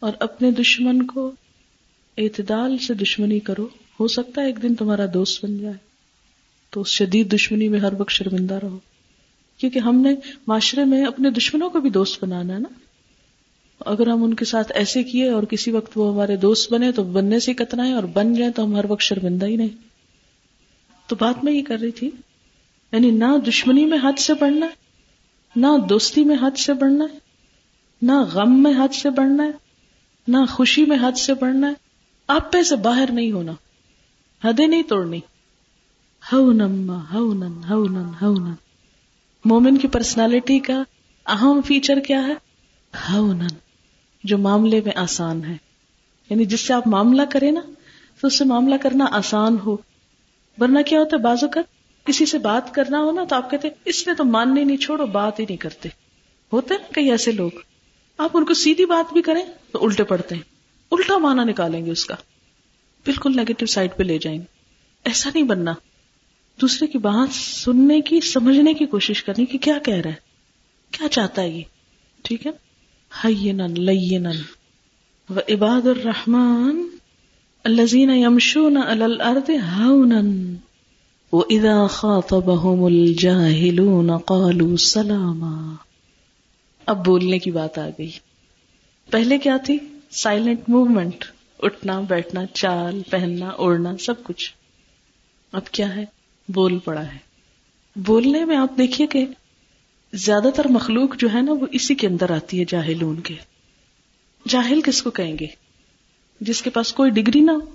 اور اپنے دشمن کو اعتدال سے دشمنی کرو، ہو سکتا ہے ایک دن تمہارا دوست بن جائے۔ تو اس شدید دشمنی میں ہر وقت شرمندہ رہو۔ کیونکہ ہم نے معاشرے میں اپنے دشمنوں کو بھی دوست بنانا ہے نا۔ اگر ہم ان کے ساتھ ایسے کیے اور کسی وقت وہ ہمارے دوست بنے تو بننے سے کتنا ہے اور بن جائیں تو ہم ہر وقت شرمندہ ہی نہیں۔ تو بات میں یہ کر رہی تھی یعنی نہ دشمنی میں حد سے بڑھنا ہے نہ دوستی میں حد سے بڑھنا ہے نہ غم میں حد سے بڑھنا ہے نہ خوشی میں حد سے بڑھنا ہے آپ پہ سے باہر نہیں ہونا، حدیں نہیں توڑنی۔ ہو نما ہو نن ہو نن ہو نن مومن کی پرسنالٹی کا اہم فیچر کیا ہے؟ ہو نن جو معاملے میں آسان ہے۔ یعنی جس سے آپ معاملہ کریں نا، تو اس سے معاملہ کرنا آسان ہو۔ ورنہ کیا ہوتا ہے بازو کا کسی سے بات کرنا ہو نا، تو آپ کہتے اس نے تو ماننے نہیں چھوڑو، بات ہی نہیں کرتے۔ ہوتے نا کئی ایسے لوگ۔ آپ ان کو سیدھی بات بھی کریں تو الٹے پڑتے ہیں۔ الٹا مانا نکالیں گے اس کا۔ بالکل نیگیٹو سائڈ پہ لے جائیں گے۔ ایسا نہیں بننا۔ دوسرے کی بات سننے کی، سمجھنے کی کوشش کرنی کہ کیا کہہ رہا ہے۔ کیا چاہتا ہے یہ؟ ٹھیک ہے؟ لینن و عباد الرحمن الذين يمشون على الارض هونا. واذا خاطبهم الجاهلون قالوا سلاما. اب بولنے کی بات آ گئی. پہلے کیا تھی؟ سائلنٹ موومنٹ اٹھنا، بیٹھنا، چال، پہننا، اوڑھنا، سب کچھ. اب کیا ہے؟ بول پڑا ہے. بولنے میں آپ دیکھیے کہ زیادہ تر مخلوق جو ہے نا وہ اسی کے اندر آتی ہے، جاہلون کے۔ جاہل کس کو کہیں گے؟ جس کے پاس کوئی ڈگری نہ ہو۔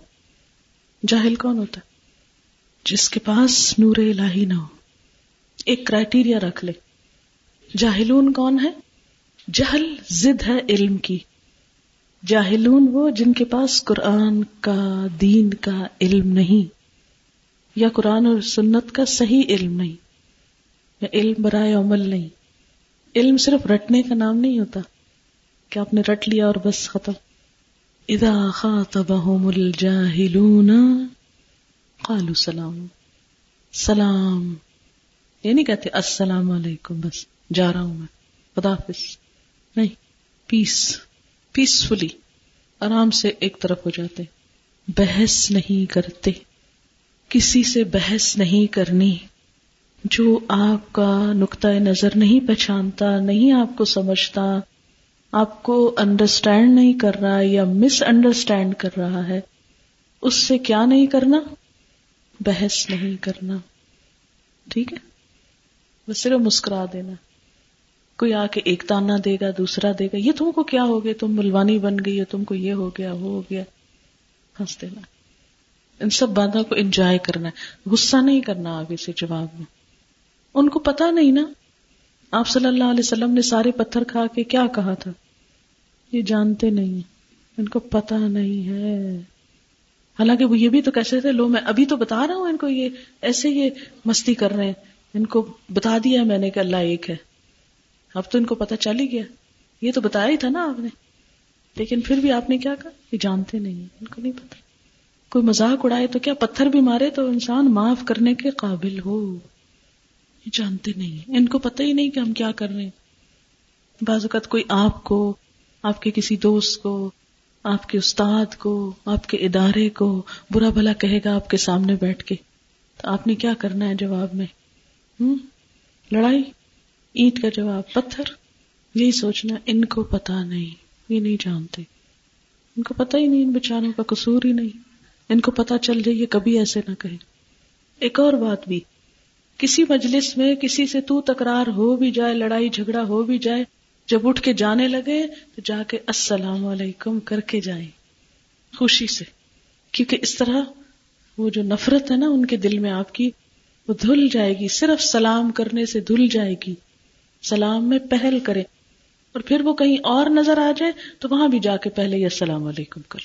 جاہل کون ہوتا؟ جس کے پاس نور الہی نہ ہو۔ ایک کرائٹیریا رکھ لے۔ جاہلون کون ہے؟ جہل زد ہے علم کی۔ جاہلون وہ جن کے پاس قرآن کا، دین کا علم نہیں، یا قرآن اور سنت کا صحیح علم نہیں۔ علم برائے عمل نہیں۔ علم صرف رٹنے کا نام نہیں ہوتا۔ کہ آپ نے رٹ لیا اور بس ختم؟ اذا خاطبهم الجاهلون قالوا سلام۔ سلام۔ یہ نہیں کہتے السلام علیکم بس، جا رہا ہوں میں۔ خدا حافظ۔ نہیں پیس پیسفلی آرام سے ایک طرف ہو جاتے۔ بحث نہیں کرتے۔ کسی سے بحث نہیں کرنی۔ جو آپ کا نقطۂ نظر نہیں پہچانتا، نہیں آپ کو سمجھتا، آپ کو انڈرسٹینڈ نہیں کر رہا یا مس انڈرسٹینڈ کر رہا ہے، اس سے کیا نہیں کرنا؟ بحث نہیں کرنا۔ ٹھیک ہے؟ بس صرف مسکرا دینا۔ کوئی آ کے ایک تانا دے گا، دوسرا دے گا۔ یہ تم کو کیا ہو گیا؟ تم ملوانی بن گئی ہے تم کو یہ ہو گیا، وہ ہو گیا۔ ہنس دینا۔ ان سب باتوں کو انجوائے کرنا۔ ہے غصہ نہیں کرنا آگے سے جواب میں۔ ان کو پتا نہیں نا۔ آپ صلی اللہ علیہ وسلم نے سارے پتھر کھا کے کیا کہا تھا؟ یہ جانتے نہیں۔ ان کو پتا نہیں ہے۔ حالانکہ وہ یہ بھی تو کیسے تھے، لو میں ابھی تو بتا رہا ہوں ان کو یہ ایسے یہ مستی کر رہے ہیں۔ ان کو بتا دیا میں نے کہ اللہ ایک ہے۔ اب تو ان کو پتا چل ہی گیا۔ یہ تو بتایا ہی تھا نا آپ نے۔ لیکن پھر بھی آپ نے کیا کہا؟ یہ جانتے نہیں ان کو نہیں پتا۔ کوئی مزاق اڑائے تو کیا؟ پتھر بھی مارے تو انسان معاف کرنے کے قابل ہو۔ یہ جانتے نہیں ان کو پتہ ہی نہیں کہ ہم کیا کر رہے ہیں۔ بعض اوقات کوئی آپ کو، آپ کے کسی دوست کو، آپ کے استاد کو، آپ کے ادارے کو برا بھلا کہے گا آپ کے سامنے بیٹھ کے۔ تو آپ نے کیا کرنا ہے جواب میں؟ ہوں؟ لڑائی؟ اینٹ کا جواب۔ پتھر؟ یہی سوچنا، ان کو پتا نہیں، یہ نہیں جانتے۔ ان کو پتا ہی نہیں، ان بچاروں کا قصور ہی نہیں۔ ان کو پتا چل جائے، یہ کبھی ایسے نہ کہے ایک اور بات بھی۔ کسی مجلس میں کسی سے تو تکرار ہو بھی جائے، لڑائی جھگڑا ہو بھی جائے، جب اٹھ کے جانے لگے تو جا کے السلام علیکم کر کے جائیں خوشی سے۔ کیونکہ اس طرح وہ جو نفرت ہے نا ان کے دل میں آپ کی، وہ دھل جائے گی، صرف سلام کرنے سے دھل جائے گی۔ سلام میں پہل کرے۔ اور پھر وہ کہیں اور نظر آ جائے تو وہاں بھی جا کے پہلے ہی السلام علیکم کر۔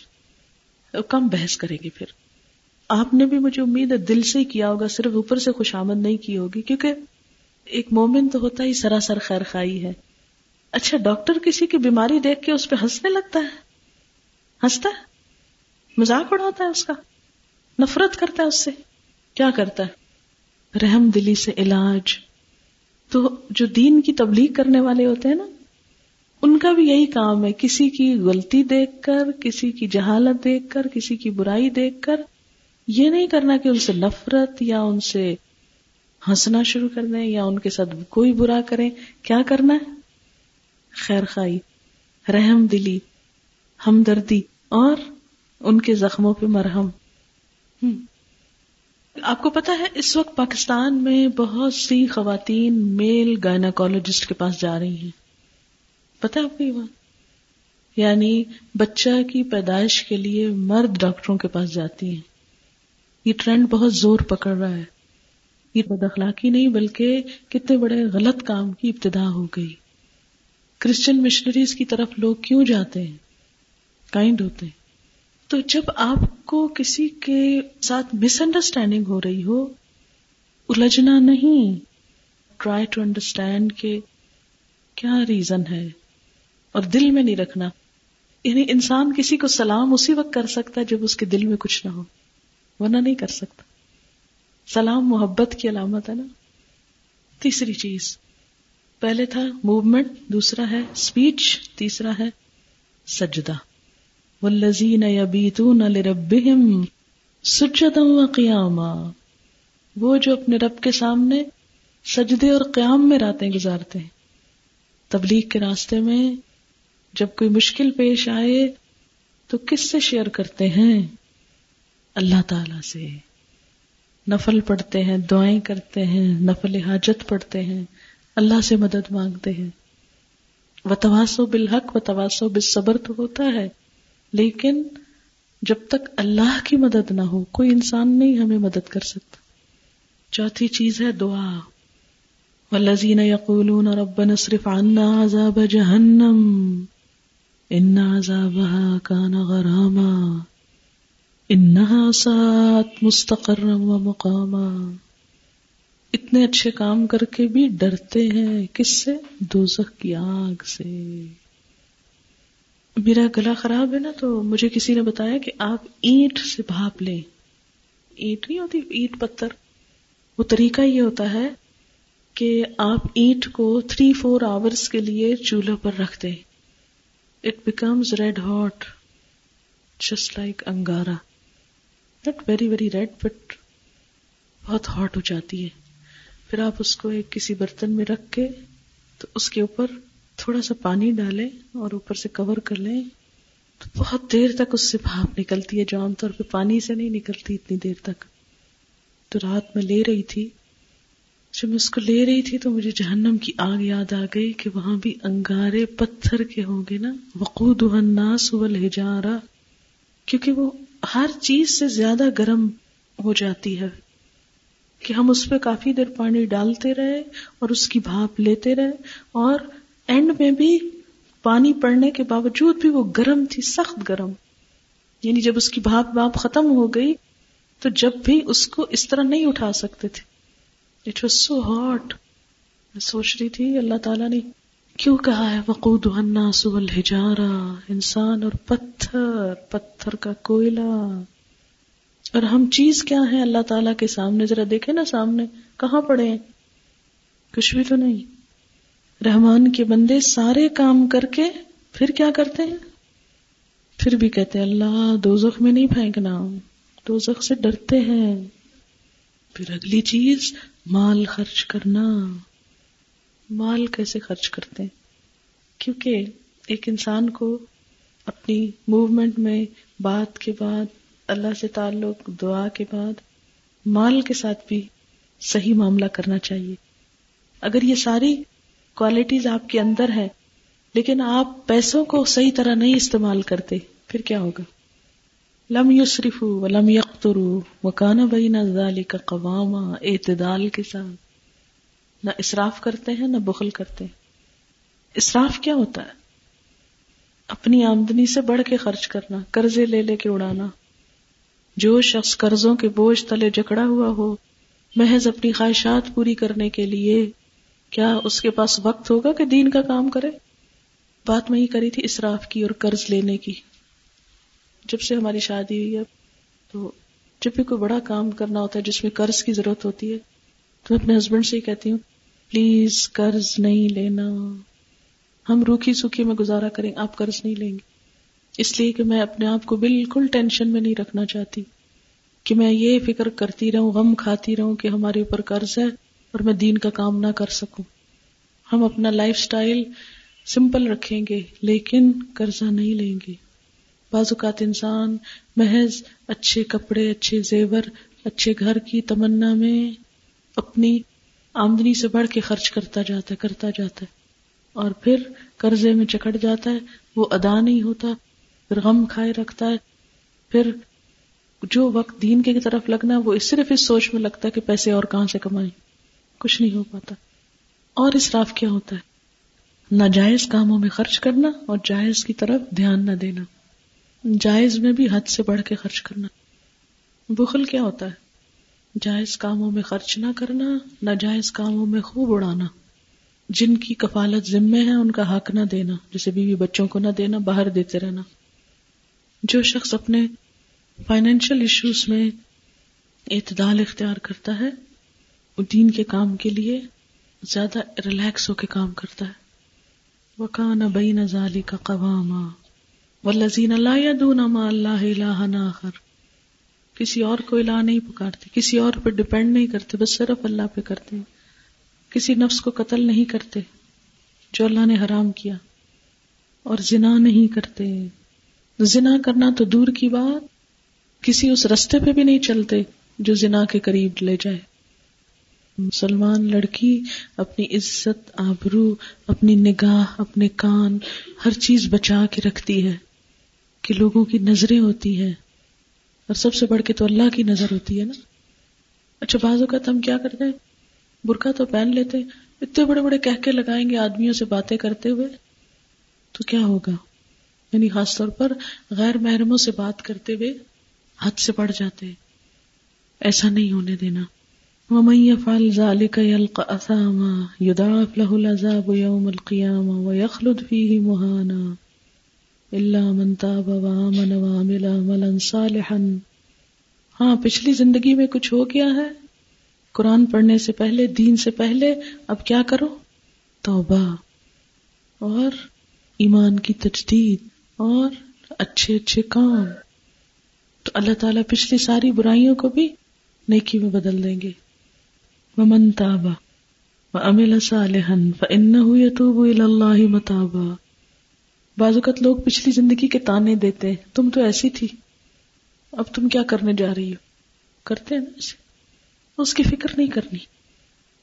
کم بحث کرے گی پھر۔ آپ نے بھی مجھے امید ہے دل سے ہی کیا ہوگا، صرف اوپر سے خوش آمد نہیں کی ہوگی، کیونکہ ایک مومن تو ہوتا ہی سراسر خیر خائی ہے۔ اچھا ڈاکٹر کسی کی بیماری دیکھ کے اس پہ ہنسنے لگتا ہے؟ ہنستا ہے؟ مزاق اڑاتا ہے اس کا؟ نفرت کرتا ہے اس سے؟ کیا کرتا ہے؟ رحم دلی سے علاج۔ تو جو دین کی تبلیغ کرنے والے ہوتے ہیں نا، ان کا بھی یہی کام ہے، کسی کی غلطی دیکھ کر، کسی کی جہالت دیکھ کر، کسی کی برائی دیکھ کر۔ یہ نہیں کرنا کہ ان سے نفرت یا ان سے ہنسنا شروع کر دیں یا ان کے ساتھ کوئی برا کریں۔ کیا کرنا ہے؟ خیر خائی، رحم دلی، ہمدردی اور ان کے زخموں پہ مرہم۔ آپ کو پتا ہے، اس وقت پاکستان میں بہت سی خواتین میل گائناکولوجسٹ کے پاس جا رہی ہیں۔ پتا آپ کو یہ بات؟ یعنی بچہ کی پیدائش کے لیے مرد ڈاکٹروں کے پاس جاتی ہیں۔ یہ ٹرینڈ بہت زور پکڑ رہا ہے۔ یہ بد اخلاقی نہیں بلکہ کتنے بڑے غلط کام کی ابتدا ہو گئی۔ کرسچن مشنریز کی طرف لوگ کیوں جاتے ہیں؟ کائنڈ ہوتے ہیں۔ تو جب آپ کو کسی کے ساتھ مس انڈرسٹینڈنگ ہو رہی ہو، الجھنا نہیں۔ ٹرائی ٹو انڈرسٹینڈ کہ کیا ریزن ہے اور دل میں نہیں رکھنا۔ یعنی انسان کسی کو سلام اسی وقت کر سکتا ہے جب اس کے دل میں کچھ نہ ہو۔ ورنہ نہیں کر سکتا۔ سلام، محبت کی علامت ہے نا۔ تیسری چیز، پہلے تھا موومنٹ دوسرا ہے اسپیچ تیسرا ہے سجدہ۔ والذین یبیتون لربہم سجدا و قیاما وہ جو اپنے رب کے سامنے سجدے اور قیام میں راتیں گزارتے ہیں۔ تبلیغ کے راستے میں جب کوئی مشکل پیش آئے تو کس سے شیئر کرتے ہیں؟ اللہ تعالی سے نفل پڑھتے ہیں، دعائیں کرتے ہیں، نفل حاجت پڑھتے ہیں، اللہ سے مدد مانگتے ہیں۔ و تواسو بالحق و تواسو بالصبر تو ہوتا ہے۔ لیکن جب تک اللہ کی مدد نہ ہو، کوئی انسان نہیں ہمیں مدد کر سکتا۔ چوتھی چیز ہے دعا۔ والذین یقولون ربنا اصرف عنا عذاب جہنم ان عذابها کان غراما۔ انہا سات مستقر و مقاما۔ اتنے اچھے کام کر کے بھی ڈرتے ہیں کس سے؟ دوزخ کی آگ سے۔ میرا گلا خراب ہے نا تو مجھے کسی نے بتایا کہ آپ اینٹ سے بھاپ لیں۔ اینٹ نہیں ہوتی، اینٹ پتھر۔ وہ طریقہ یہ ہوتا ہے کہ آپ اینٹ کو تھری فور آورس کے لیے چولہے پر رکھ دیں۔ It becomes red hot just like angara. Not very very red but بہت ہاٹ ہو جاتی ہے۔ پھر آپ اس کو ایک کسی برتن میں رکھ کے تو اس کے اوپر تھوڑا سا پانی ڈالیں اور اوپر سے کور کر لیں۔ تو بہت دیر تک اس سے بھاپ نکلتی ہے، جو عام طور پہ پانی سے نہیں نکلتی اتنی دیر تک۔ تو رات میں لے رہی تھی۔ جب میں اس کو لے رہی تھی تو مجھے جہنم کی آگ یاد آ گئی کہ وہاں بھی انگارے پتھر کے ہوں گے نا۔ وقود الناس والحجارہ کیونکہ وہ ہر چیز سے زیادہ گرم ہو جاتی ہے کہ ہم اس پہ کافی دیر پانی ڈالتے رہے اور اس کی بھاپ لیتے رہے اور اینڈ میں بھی پانی پڑنے کے باوجود بھی وہ گرم تھی، سخت گرم۔ یعنی جب اس کی بھاپ بھاپ ختم ہو گئی تو جب بھی اس کو اس طرح نہیں اٹھا سکتے تھے۔ اٹ واز سو ہاٹ میں سوچ رہی تھی، اللہ تعالیٰ نے کیوں کہا ہے وقود الناس والحجارہ؟ انسان اور پتھر پتھر کا کوئلہ۔ اور ہم چیز کیا ہے اللہ تعالیٰ کے سامنے؟ ذرا دیکھے نا سامنے، کہاں پڑے ہیں؟ کچھ بھی تو نہیں۔ رحمان کے بندے سارے کام کر کے پھر کیا کرتے ہیں؟ پھر بھی کہتے اللہ دو زخ میں نہیں پھینکنا۔ دو زخ سے ڈرتے ہیں۔ پھر اگلی چیز، مال خرچ کرنا۔ مال کیسے خرچ کرتے ہیں؟ کیونکہ ایک انسان کو اپنی موومنٹ میں بات کے بعد، اللہ سے تعلق، دعا کے بعد مال کے ساتھ بھی صحیح معاملہ کرنا چاہیے۔ اگر یہ ساری کوالٹیز آپ کے اندر ہے لیکن آپ پیسوں کو صحیح طرح نہیں استعمال کرتے، پھر کیا ہوگا؟ لم یوسرف لم یختر مکانہ بئی نہ ذالی کا قوام اعتدال کے ساتھ۔ نہ اسراف کرتے ہیں، نہ بخل کرتے ہیں۔ اسراف کیا ہوتا ہے؟ اپنی آمدنی سے بڑھ کے خرچ کرنا، قرضے لے لے کے اڑانا۔ جو شخص قرضوں کے بوجھ تلے جکڑا ہوا ہو، محض اپنی خواہشات پوری کرنے کے لیے، کیا اس کے پاس وقت ہوگا کہ دین کا کام کرے؟ بات میں ہی کری تھی اسراف کی اور قرض لینے کی۔ جب سے ہماری شادی ہوئی ہے تو جب بھی کوئی بڑا کام کرنا ہوتا ہے، جس میں قرض کی ضرورت ہوتی ہے تو میں اپنے ہسبینڈ سے ہی کہتی ہوں پلیز قرض نہیں لینا. ہم روکھی سوکھی میں گزارا کریں، آپ قرض نہیں لیں گے۔ اس لیے کہ میں اپنے آپ کو بالکل ٹینشن میں نہیں رکھنا چاہتی کہ میں یہ فکر کرتی رہوں، غم کھاتی رہوں کہ ہمارے اوپر قرض ہے اور میں دین کا کام نہ کر سکوں۔ ہم اپنا لائف سٹائل سمپل رکھیں گے لیکن قرضہ نہیں لیں گے۔ بعض اوقات انسان محض اچھے کپڑے، اچھے زیور، اچھے گھر کی تمنا میں اپنی آمدنی سے بڑھ کے خرچ کرتا جاتا ہے، کرتا جاتا ہے۔ اور پھر قرضے میں چکٹ جاتا ہے، وہ ادا نہیں ہوتا، پھر غم کھائے رکھتا ہے۔ پھر جو وقت دین کی طرف لگنا وہ صرف اس سوچ میں لگتا ہے کہ پیسے اور کہاں سے کمائیں۔ کچھ نہیں ہو پاتا۔ اور اسراف کیا ہوتا ہے؟ ناجائز کاموں میں خرچ کرنا اور جائز کی طرف دھیان نہ دینا۔ جائز میں بھی حد سے بڑھ کے خرچ کرنا۔ بخل کیا ہوتا ہے؟ جائز کاموں میں خرچ نہ کرنا، ناجائز کاموں میں خوب اڑانا۔ جن کی کفالت ذمے ہے، ان کا حق نہ دینا۔ جیسے بیوی بچوں کو نہ دینا، باہر دیتے رہنا۔ جو شخص اپنے فائنینشیل ایشوز میں اعتدال اختیار کرتا ہے، وہ دین کے کام کے لیے زیادہ ریلیکس ہو کے کام کرتا ہے۔ وہ بین ظالی کا قوام و لذین اللہ دون اللہ الہ کسی اور کو الہ نہیں پکارتے، کسی اور پہ ڈپینڈ نہیں کرتے، بس صرف اللہ پہ کرتے کسی نفس کو قتل نہیں کرتے جو اللہ نے حرام کیا۔ اور زنا نہیں کرتے۔ زنا کرنا تو دور کی بات، کسی اس رستے پہ بھی نہیں چلتے جو زنا کے قریب لے جائے۔ مسلمان لڑکی اپنی عزت، آبرو، اپنی نگاہ، اپنے کان، ہر چیز بچا کے رکھتی ہے، کہ لوگوں کی نظریں ہوتی ہے اور سب سے بڑھ کے تو اللہ کی نظر ہوتی ہے نا۔ اچھا بازو کا ہم کیا کرتے ہیں؟ برقع تو پہن لیتے اتنے بڑے بڑے کہہ کے لگائیں گے آدمیوں سے باتیں کرتے ہوئے۔ تو کیا ہوگا؟ یعنی خاص طور پر غیر محرموں سے بات کرتے ہوئے حد سے بڑھ جاتے ایسا نہیں ہونے دینا۔ فال ظال کا یخلد فی مہانا اللہ منتا وامن وامل عملا صالحا۔ ہاں پچھلی زندگی میں کچھ ہو گیا ہے۔ قرآن پڑھنے سے پہلے، دین سے پہلے، اب کیا کرو؟ توبہ۔ اور ایمان کی تجدید۔ اور اچھے اچھے کام۔ تو اللہ تعالیٰ پچھلی ساری برائیوں کو بھی نیکی میں بدل دیں گے۔ ومن تاب وعمل صالحا فانه يتوب الى الله متابا۔ بعض اوقات لوگ پچھلی زندگی کے تانے دیتے ہیں۔ تم تو ایسی تھی۔ اب تم کیا کرنے جا رہی ہو؟ کرتے ہیں نا اس کی فکر نہیں کرنی۔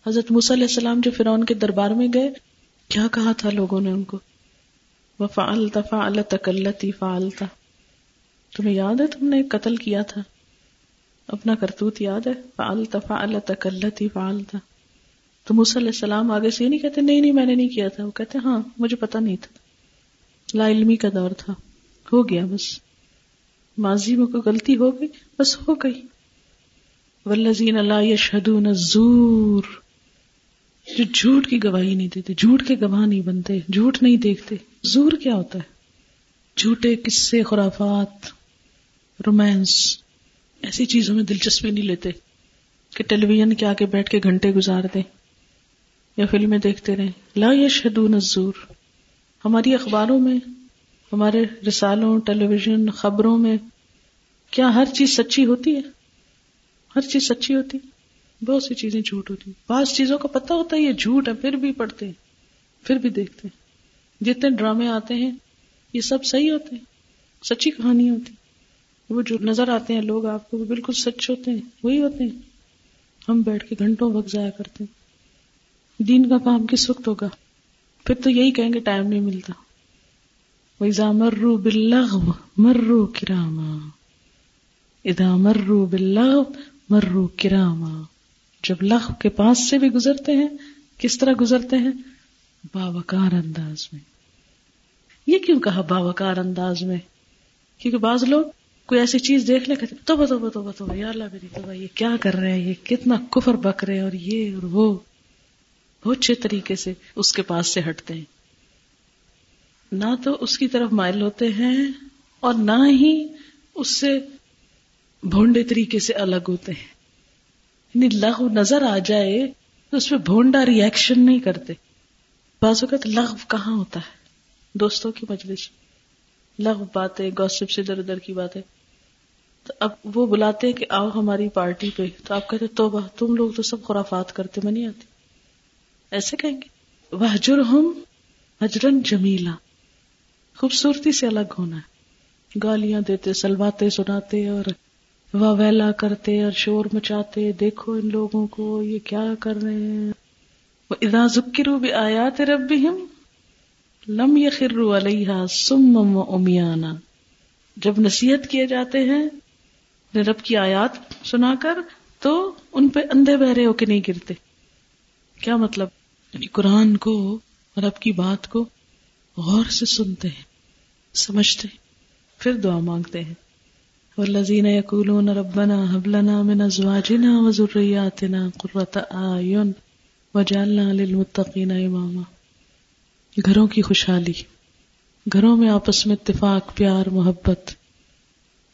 حضرت موسیٰ علیہ السلام جو فرعون کے دربار میں گئے، کیا کہا تھا لوگوں نے ان کو؟ وفعلت فعلت کلتی فعلتا تمہیں یاد ہے تم نے ایک قتل کیا تھا؟ اپنا کرتوت یاد ہے؟ فعلت فعلت کلتی فعلتا تو موسیٰ علیہ السلام آگے سے یہ نہیں کہتے، نہیں نہیں، میں نے نہیں کیا تھا۔ وہ کہتے ہاں مجھے پتا نہیں تھا۔ لا علمی کا دور تھا۔ ہو گیا بس۔ ماضی میں کوئی غلطی ہو گئی؟ بس ہو گئی۔ ولزین اللہ یشہدون الزور۔ جو جھوٹ کی گواہی نہیں دیتے، جھوٹ کے گواہ نہیں بنتے، جھوٹ نہیں دیکھتے۔ زور کیا ہوتا ہے؟ جھوٹے قصے، خرافات، رومانس۔ ایسی چیزوں میں دلچسپی نہیں لیتے کہ ٹیلی ویژن کے آگے بیٹھ کے گھنٹے گزار دیں یا فلمیں دیکھتے رہیں۔ لا یشہدون الزور۔ ہماری اخباروں میں، ہمارے رسالوں ٹیلی ویژن خبروں میں کیا ہر چیز سچی ہوتی ہے؟ ہر چیز سچی ہوتی بہت سی چیزیں جھوٹ ہوتی بعض چیزوں کا پتہ ہوتا ہے یہ جھوٹ ہے، پھر بھی پڑھتے ہیں، پھر بھی دیکھتے جتنے ڈرامے آتے ہیں، یہ سب صحیح ہوتے ہیں، سچی کہانی ہوتی وہ جو نظر آتے ہیں لوگ آپ کو، وہ بالکل سچ ہوتے ہیں، وہی ہوتے ہیں۔ ہم بیٹھ کے گھنٹوں وقت ضائع کرتے ہیں۔ دین کا کام کس وقت ہوگا؟ پھر تو یہی کہیں گے ٹائم نہیں ملتا۔ ویزا مرو بلغ مرو کراما ادا مرو بلغ مرو کراما جب لغ کے پاس سے بھی گزرتے ہیں، کس طرح گزرتے ہیں؟ باوکار انداز میں۔ یہ کیوں کہا باوکار انداز میں؟ کیونکہ بعض لوگ کوئی ایسی چیز دیکھ لے، کہتے تو بتو بتو بتو یا اللہ میری تو یہ کیا کر رہے ہیں؟ یہ کتنا کفر بک رہے ہیں اور یہ اور وہ۔ بہت اچھے طریقے سے اس کے پاس سے ہٹتے ہیں۔ نہ تو اس کی طرف مائل ہوتے ہیں اور نہ ہی اس سے بھونڈے طریقے سے الگ ہوتے ہیں۔ یعنی لغو نظر آ جائے تو اس پہ بھونڈا ریئیکشن نہیں کرتے۔ بعض اوقات لغو کہاں ہوتا ہے؟ دوستوں کی مجلس۔ لغو باتیں گوسپ سے ادھر ادھر کی باتیں۔ تو اب وہ بلاتے ہیں کہ آؤ ہماری پارٹی پہ۔ تو آپ کہتے توبہ، تم لوگ تو سب خرافات کرتے، میں نہیں آتی۔ ایسے کہیں گے؟ وہ ہم حجرن جمیلا۔ خوبصورتی سے الگ ہونا ہے۔ گالیاں دیتے، سلواتے، سناتے اور ویلا کرتے اور شور مچاتے، دیکھو ان لوگوں کو، یہ کیا کر رہے ہیں؟ وہ ادا ذکرو بھی آیات رب لم یخرو علیہ سم امیانا جب نصیحت کیے جاتے ہیں رب کی آیات سنا کر تو ان پہ اندھے بہرے ہو کے نہیں گرتے۔ کیا مطلب؟ یعنی قرآن کو رب کی بات کو غور سے سنتے ہیں، سمجھتے ہیں، پھر دعا مانگتے ہیں۔ والذین یقولون ربنا هب لنا من ازواجنا وذرياتنا قرة اعین وجعلنا للمتقین اماما گھروں کی خوشحالی، گھروں میں آپس میں اتفاق، پیار، محبت۔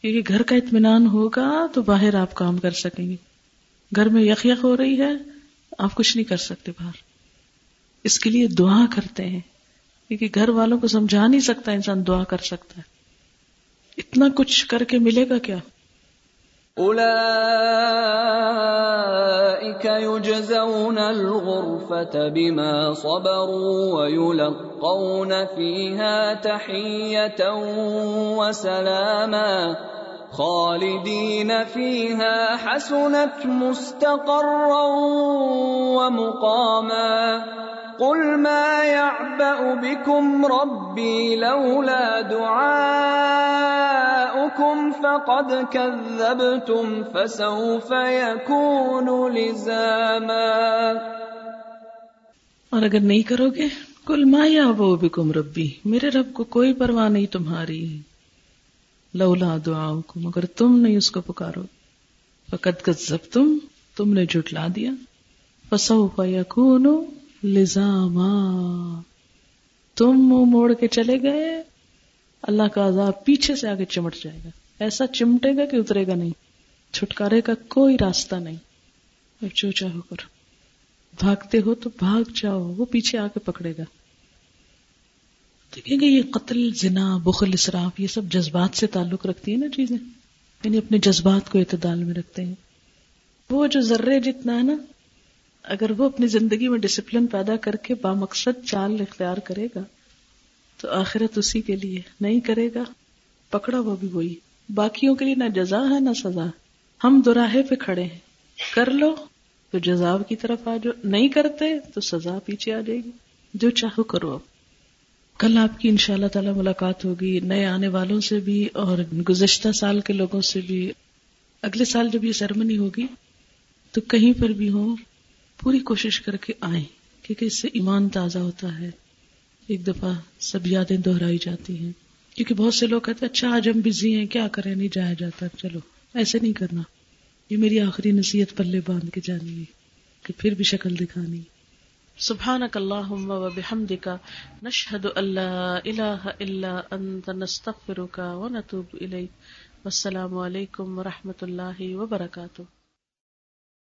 کیونکہ گھر کا اطمینان ہوگا تو باہر آپ کام کر سکیں گے۔ گھر میں یک یک ہو رہی ہے، آپ کچھ نہیں کر سکتے باہر۔ اس کے لیے دعا کرتے ہیں۔ کیونکہ گھر والوں کو سمجھا نہیں سکتا انسان دعا کر سکتا ہے۔ اتنا کچھ کر کے ملے گا کیا؟ اولئك يجزون الغرفة بما صبروا ويلقون فيها تحية وسلاما خالدين فيها حسنت مستقرا ومقاما۔ قل ما يعبأ بكم ربي لولا دعاؤكم فقد كذبتم فسوف يكون لزاما اور اگر نہیں کرو گے کل ما یا وہ بکم ربی میرے رب کو کوئی پرواہ نہیں تمہاری۔ لولا دعاؤ کم اگر تم نہیں اس کو پکارو۔ فقد کذب تم نے جھٹلا دیا۔ فسوف یکون لزاما۔ تم منہ موڑ کے چلے گئے، اللہ کا عذاب پیچھے سے آگے چمٹ جائے گا۔ ایسا چمٹے گا کہ اترے گا نہیں، چھٹکارے کا کوئی راستہ نہیں۔ جو چاہو کرو۔ بھاگتے ہو تو بھاگ جاؤ، وہ پیچھے آ کے پکڑے گا۔ دیکھیں گے یہ قتل، زنا، بخل، اسراف، یہ سب جذبات سے تعلق رکھتی ہے نا چیزیں۔ یعنی اپنے جذبات کو اعتدال میں رکھتے ہیں۔ وہ جو ذرے جتنا ہے نا اگر وہ اپنی زندگی میں ڈسپلن پیدا کر کے بامقصد چال اختیار کرے گا، تو آخرت اسی کے لیے نہیں کرے گا۔ پکڑا وہ بھی وہی۔ باقیوں کے لیے نہ جزا ہے، نہ سزا۔ ہم دوراہے پہ کھڑے ہیں۔ کر لو، تو جزا کی طرف آ جاؤ نہیں کرتے تو سزا پیچھے آ جائے گی۔ جو چاہو کرو۔ اب کل آپ کی ان شاء اللہ تعالی ملاقات ہوگی۔ نئے آنے والوں سے بھی اور گزشتہ سال کے لوگوں سے بھی۔ اگلے سال جب یہ سرمنی ہوگی، تو کہیں پر بھی ہو پوری کوشش کر کے آئیں، کیونکہ اس سے ایمان تازہ ہوتا ہے۔ ایک دفعہ سب یادیں دہرائی جاتی ہیں۔ کیونکہ بہت سے لوگ کہتے ہیں اچھا آج ہم بزی ہیں، کیا کریں؟ نہیں جایا جاتا۔ چلو، ایسے نہیں کرنا۔ یہ میری آخری نصیحت پلے باندھ کے جانی ہے کہ پھر بھی شکل دکھانی۔ سبحانك اللهم وبحمدك نشهد ان لا اله الا انت نستغفرك ونتوب اليك والسلام علیکم ورحمۃ اللہ وبرکاتہ۔